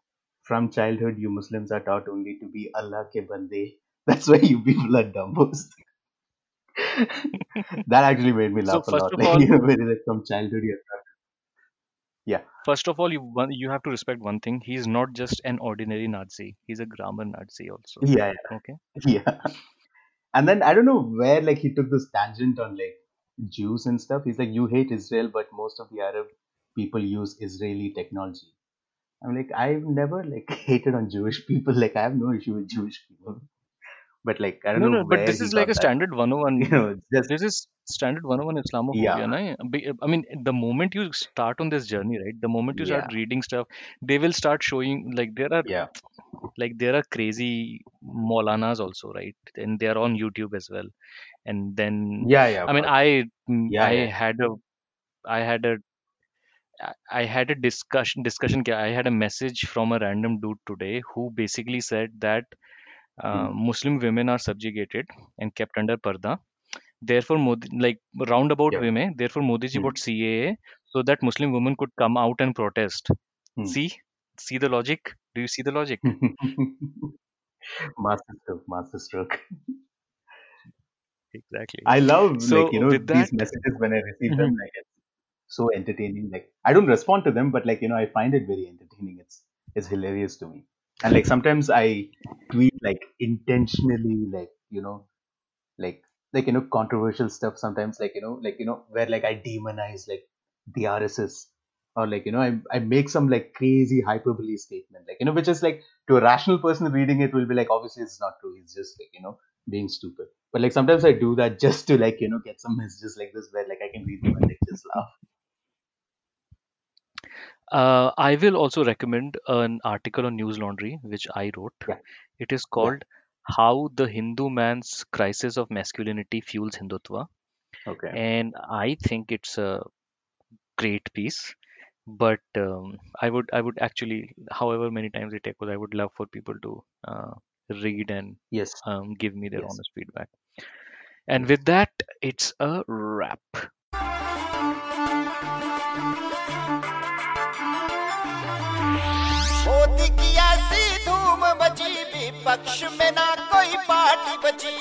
From childhood, you Muslims are taught only to be Allah ke bande. That's why you people are dumbos. that actually made me so laugh a first lot. of Like, all, you know, when it's like from childhood, you're taught. Yeah, first of all, you one you have to respect one thing. He's not just an ordinary Nazi. He's a grammar Nazi also. yeah, Okay. yeah. yeah. And then I don't know where like he took this tangent on like Jews and stuff. He's like, you hate Israel, but most of the Arab people use Israeli technology. I'm like, I've never like hated on Jewish people. Like, I have no issue with Jewish people. But like, I don't No, know no, but this is like a that. standard 101. You know, just This is standard 101 Islamophobia, yeah, na? I mean, the moment you start on this journey, right? The moment you start yeah, reading stuff, they will start showing like there are yeah, like there are crazy Maulanas also, right? And they are on YouTube as well. And then, yeah, yeah. I mean. I Yeah, I yeah. had a I had a I had a discussion discussion. I had a message from a random dude today who basically said that uh, Hmm. Muslim women are subjugated and kept under parda. Therefore, Modi, like roundabout Yeah. way mein, therefore Modi ji Hmm. brought CAA so that Muslim women could come out and protest. Hmm. See, see the logic? Do you see the logic? master stroke, master stroke. Exactly. I love So like you know with that, these messages when I receive them. Like it's so entertaining. Like I don't respond to them, but like you know I find it very entertaining. It's it's hilarious to me. And like sometimes I tweet like intentionally, like you know, like like you know controversial stuff sometimes like you know like you know where like i demonize like the rss or like you know I, I make some like crazy hyperbole statement like you know which is like to a rational person reading it will be like obviously it's not true. He's just like you know being stupid. But like sometimes i do that just to like you know get some messages like this where like i can read them and like just laugh Uh, I will also recommend an article on Newslaundry, which I wrote. Yeah. It is called How the Hindu Man's Crisis of Masculinity Fuels Hindutva. okay And I think it's a great piece. But um, I would I would actually, however many times it echoes, I would love for people to uh, read and yes um, give me their Yes. honest feedback. And with that, it's a wrap. पक्ष में ना कोई party बची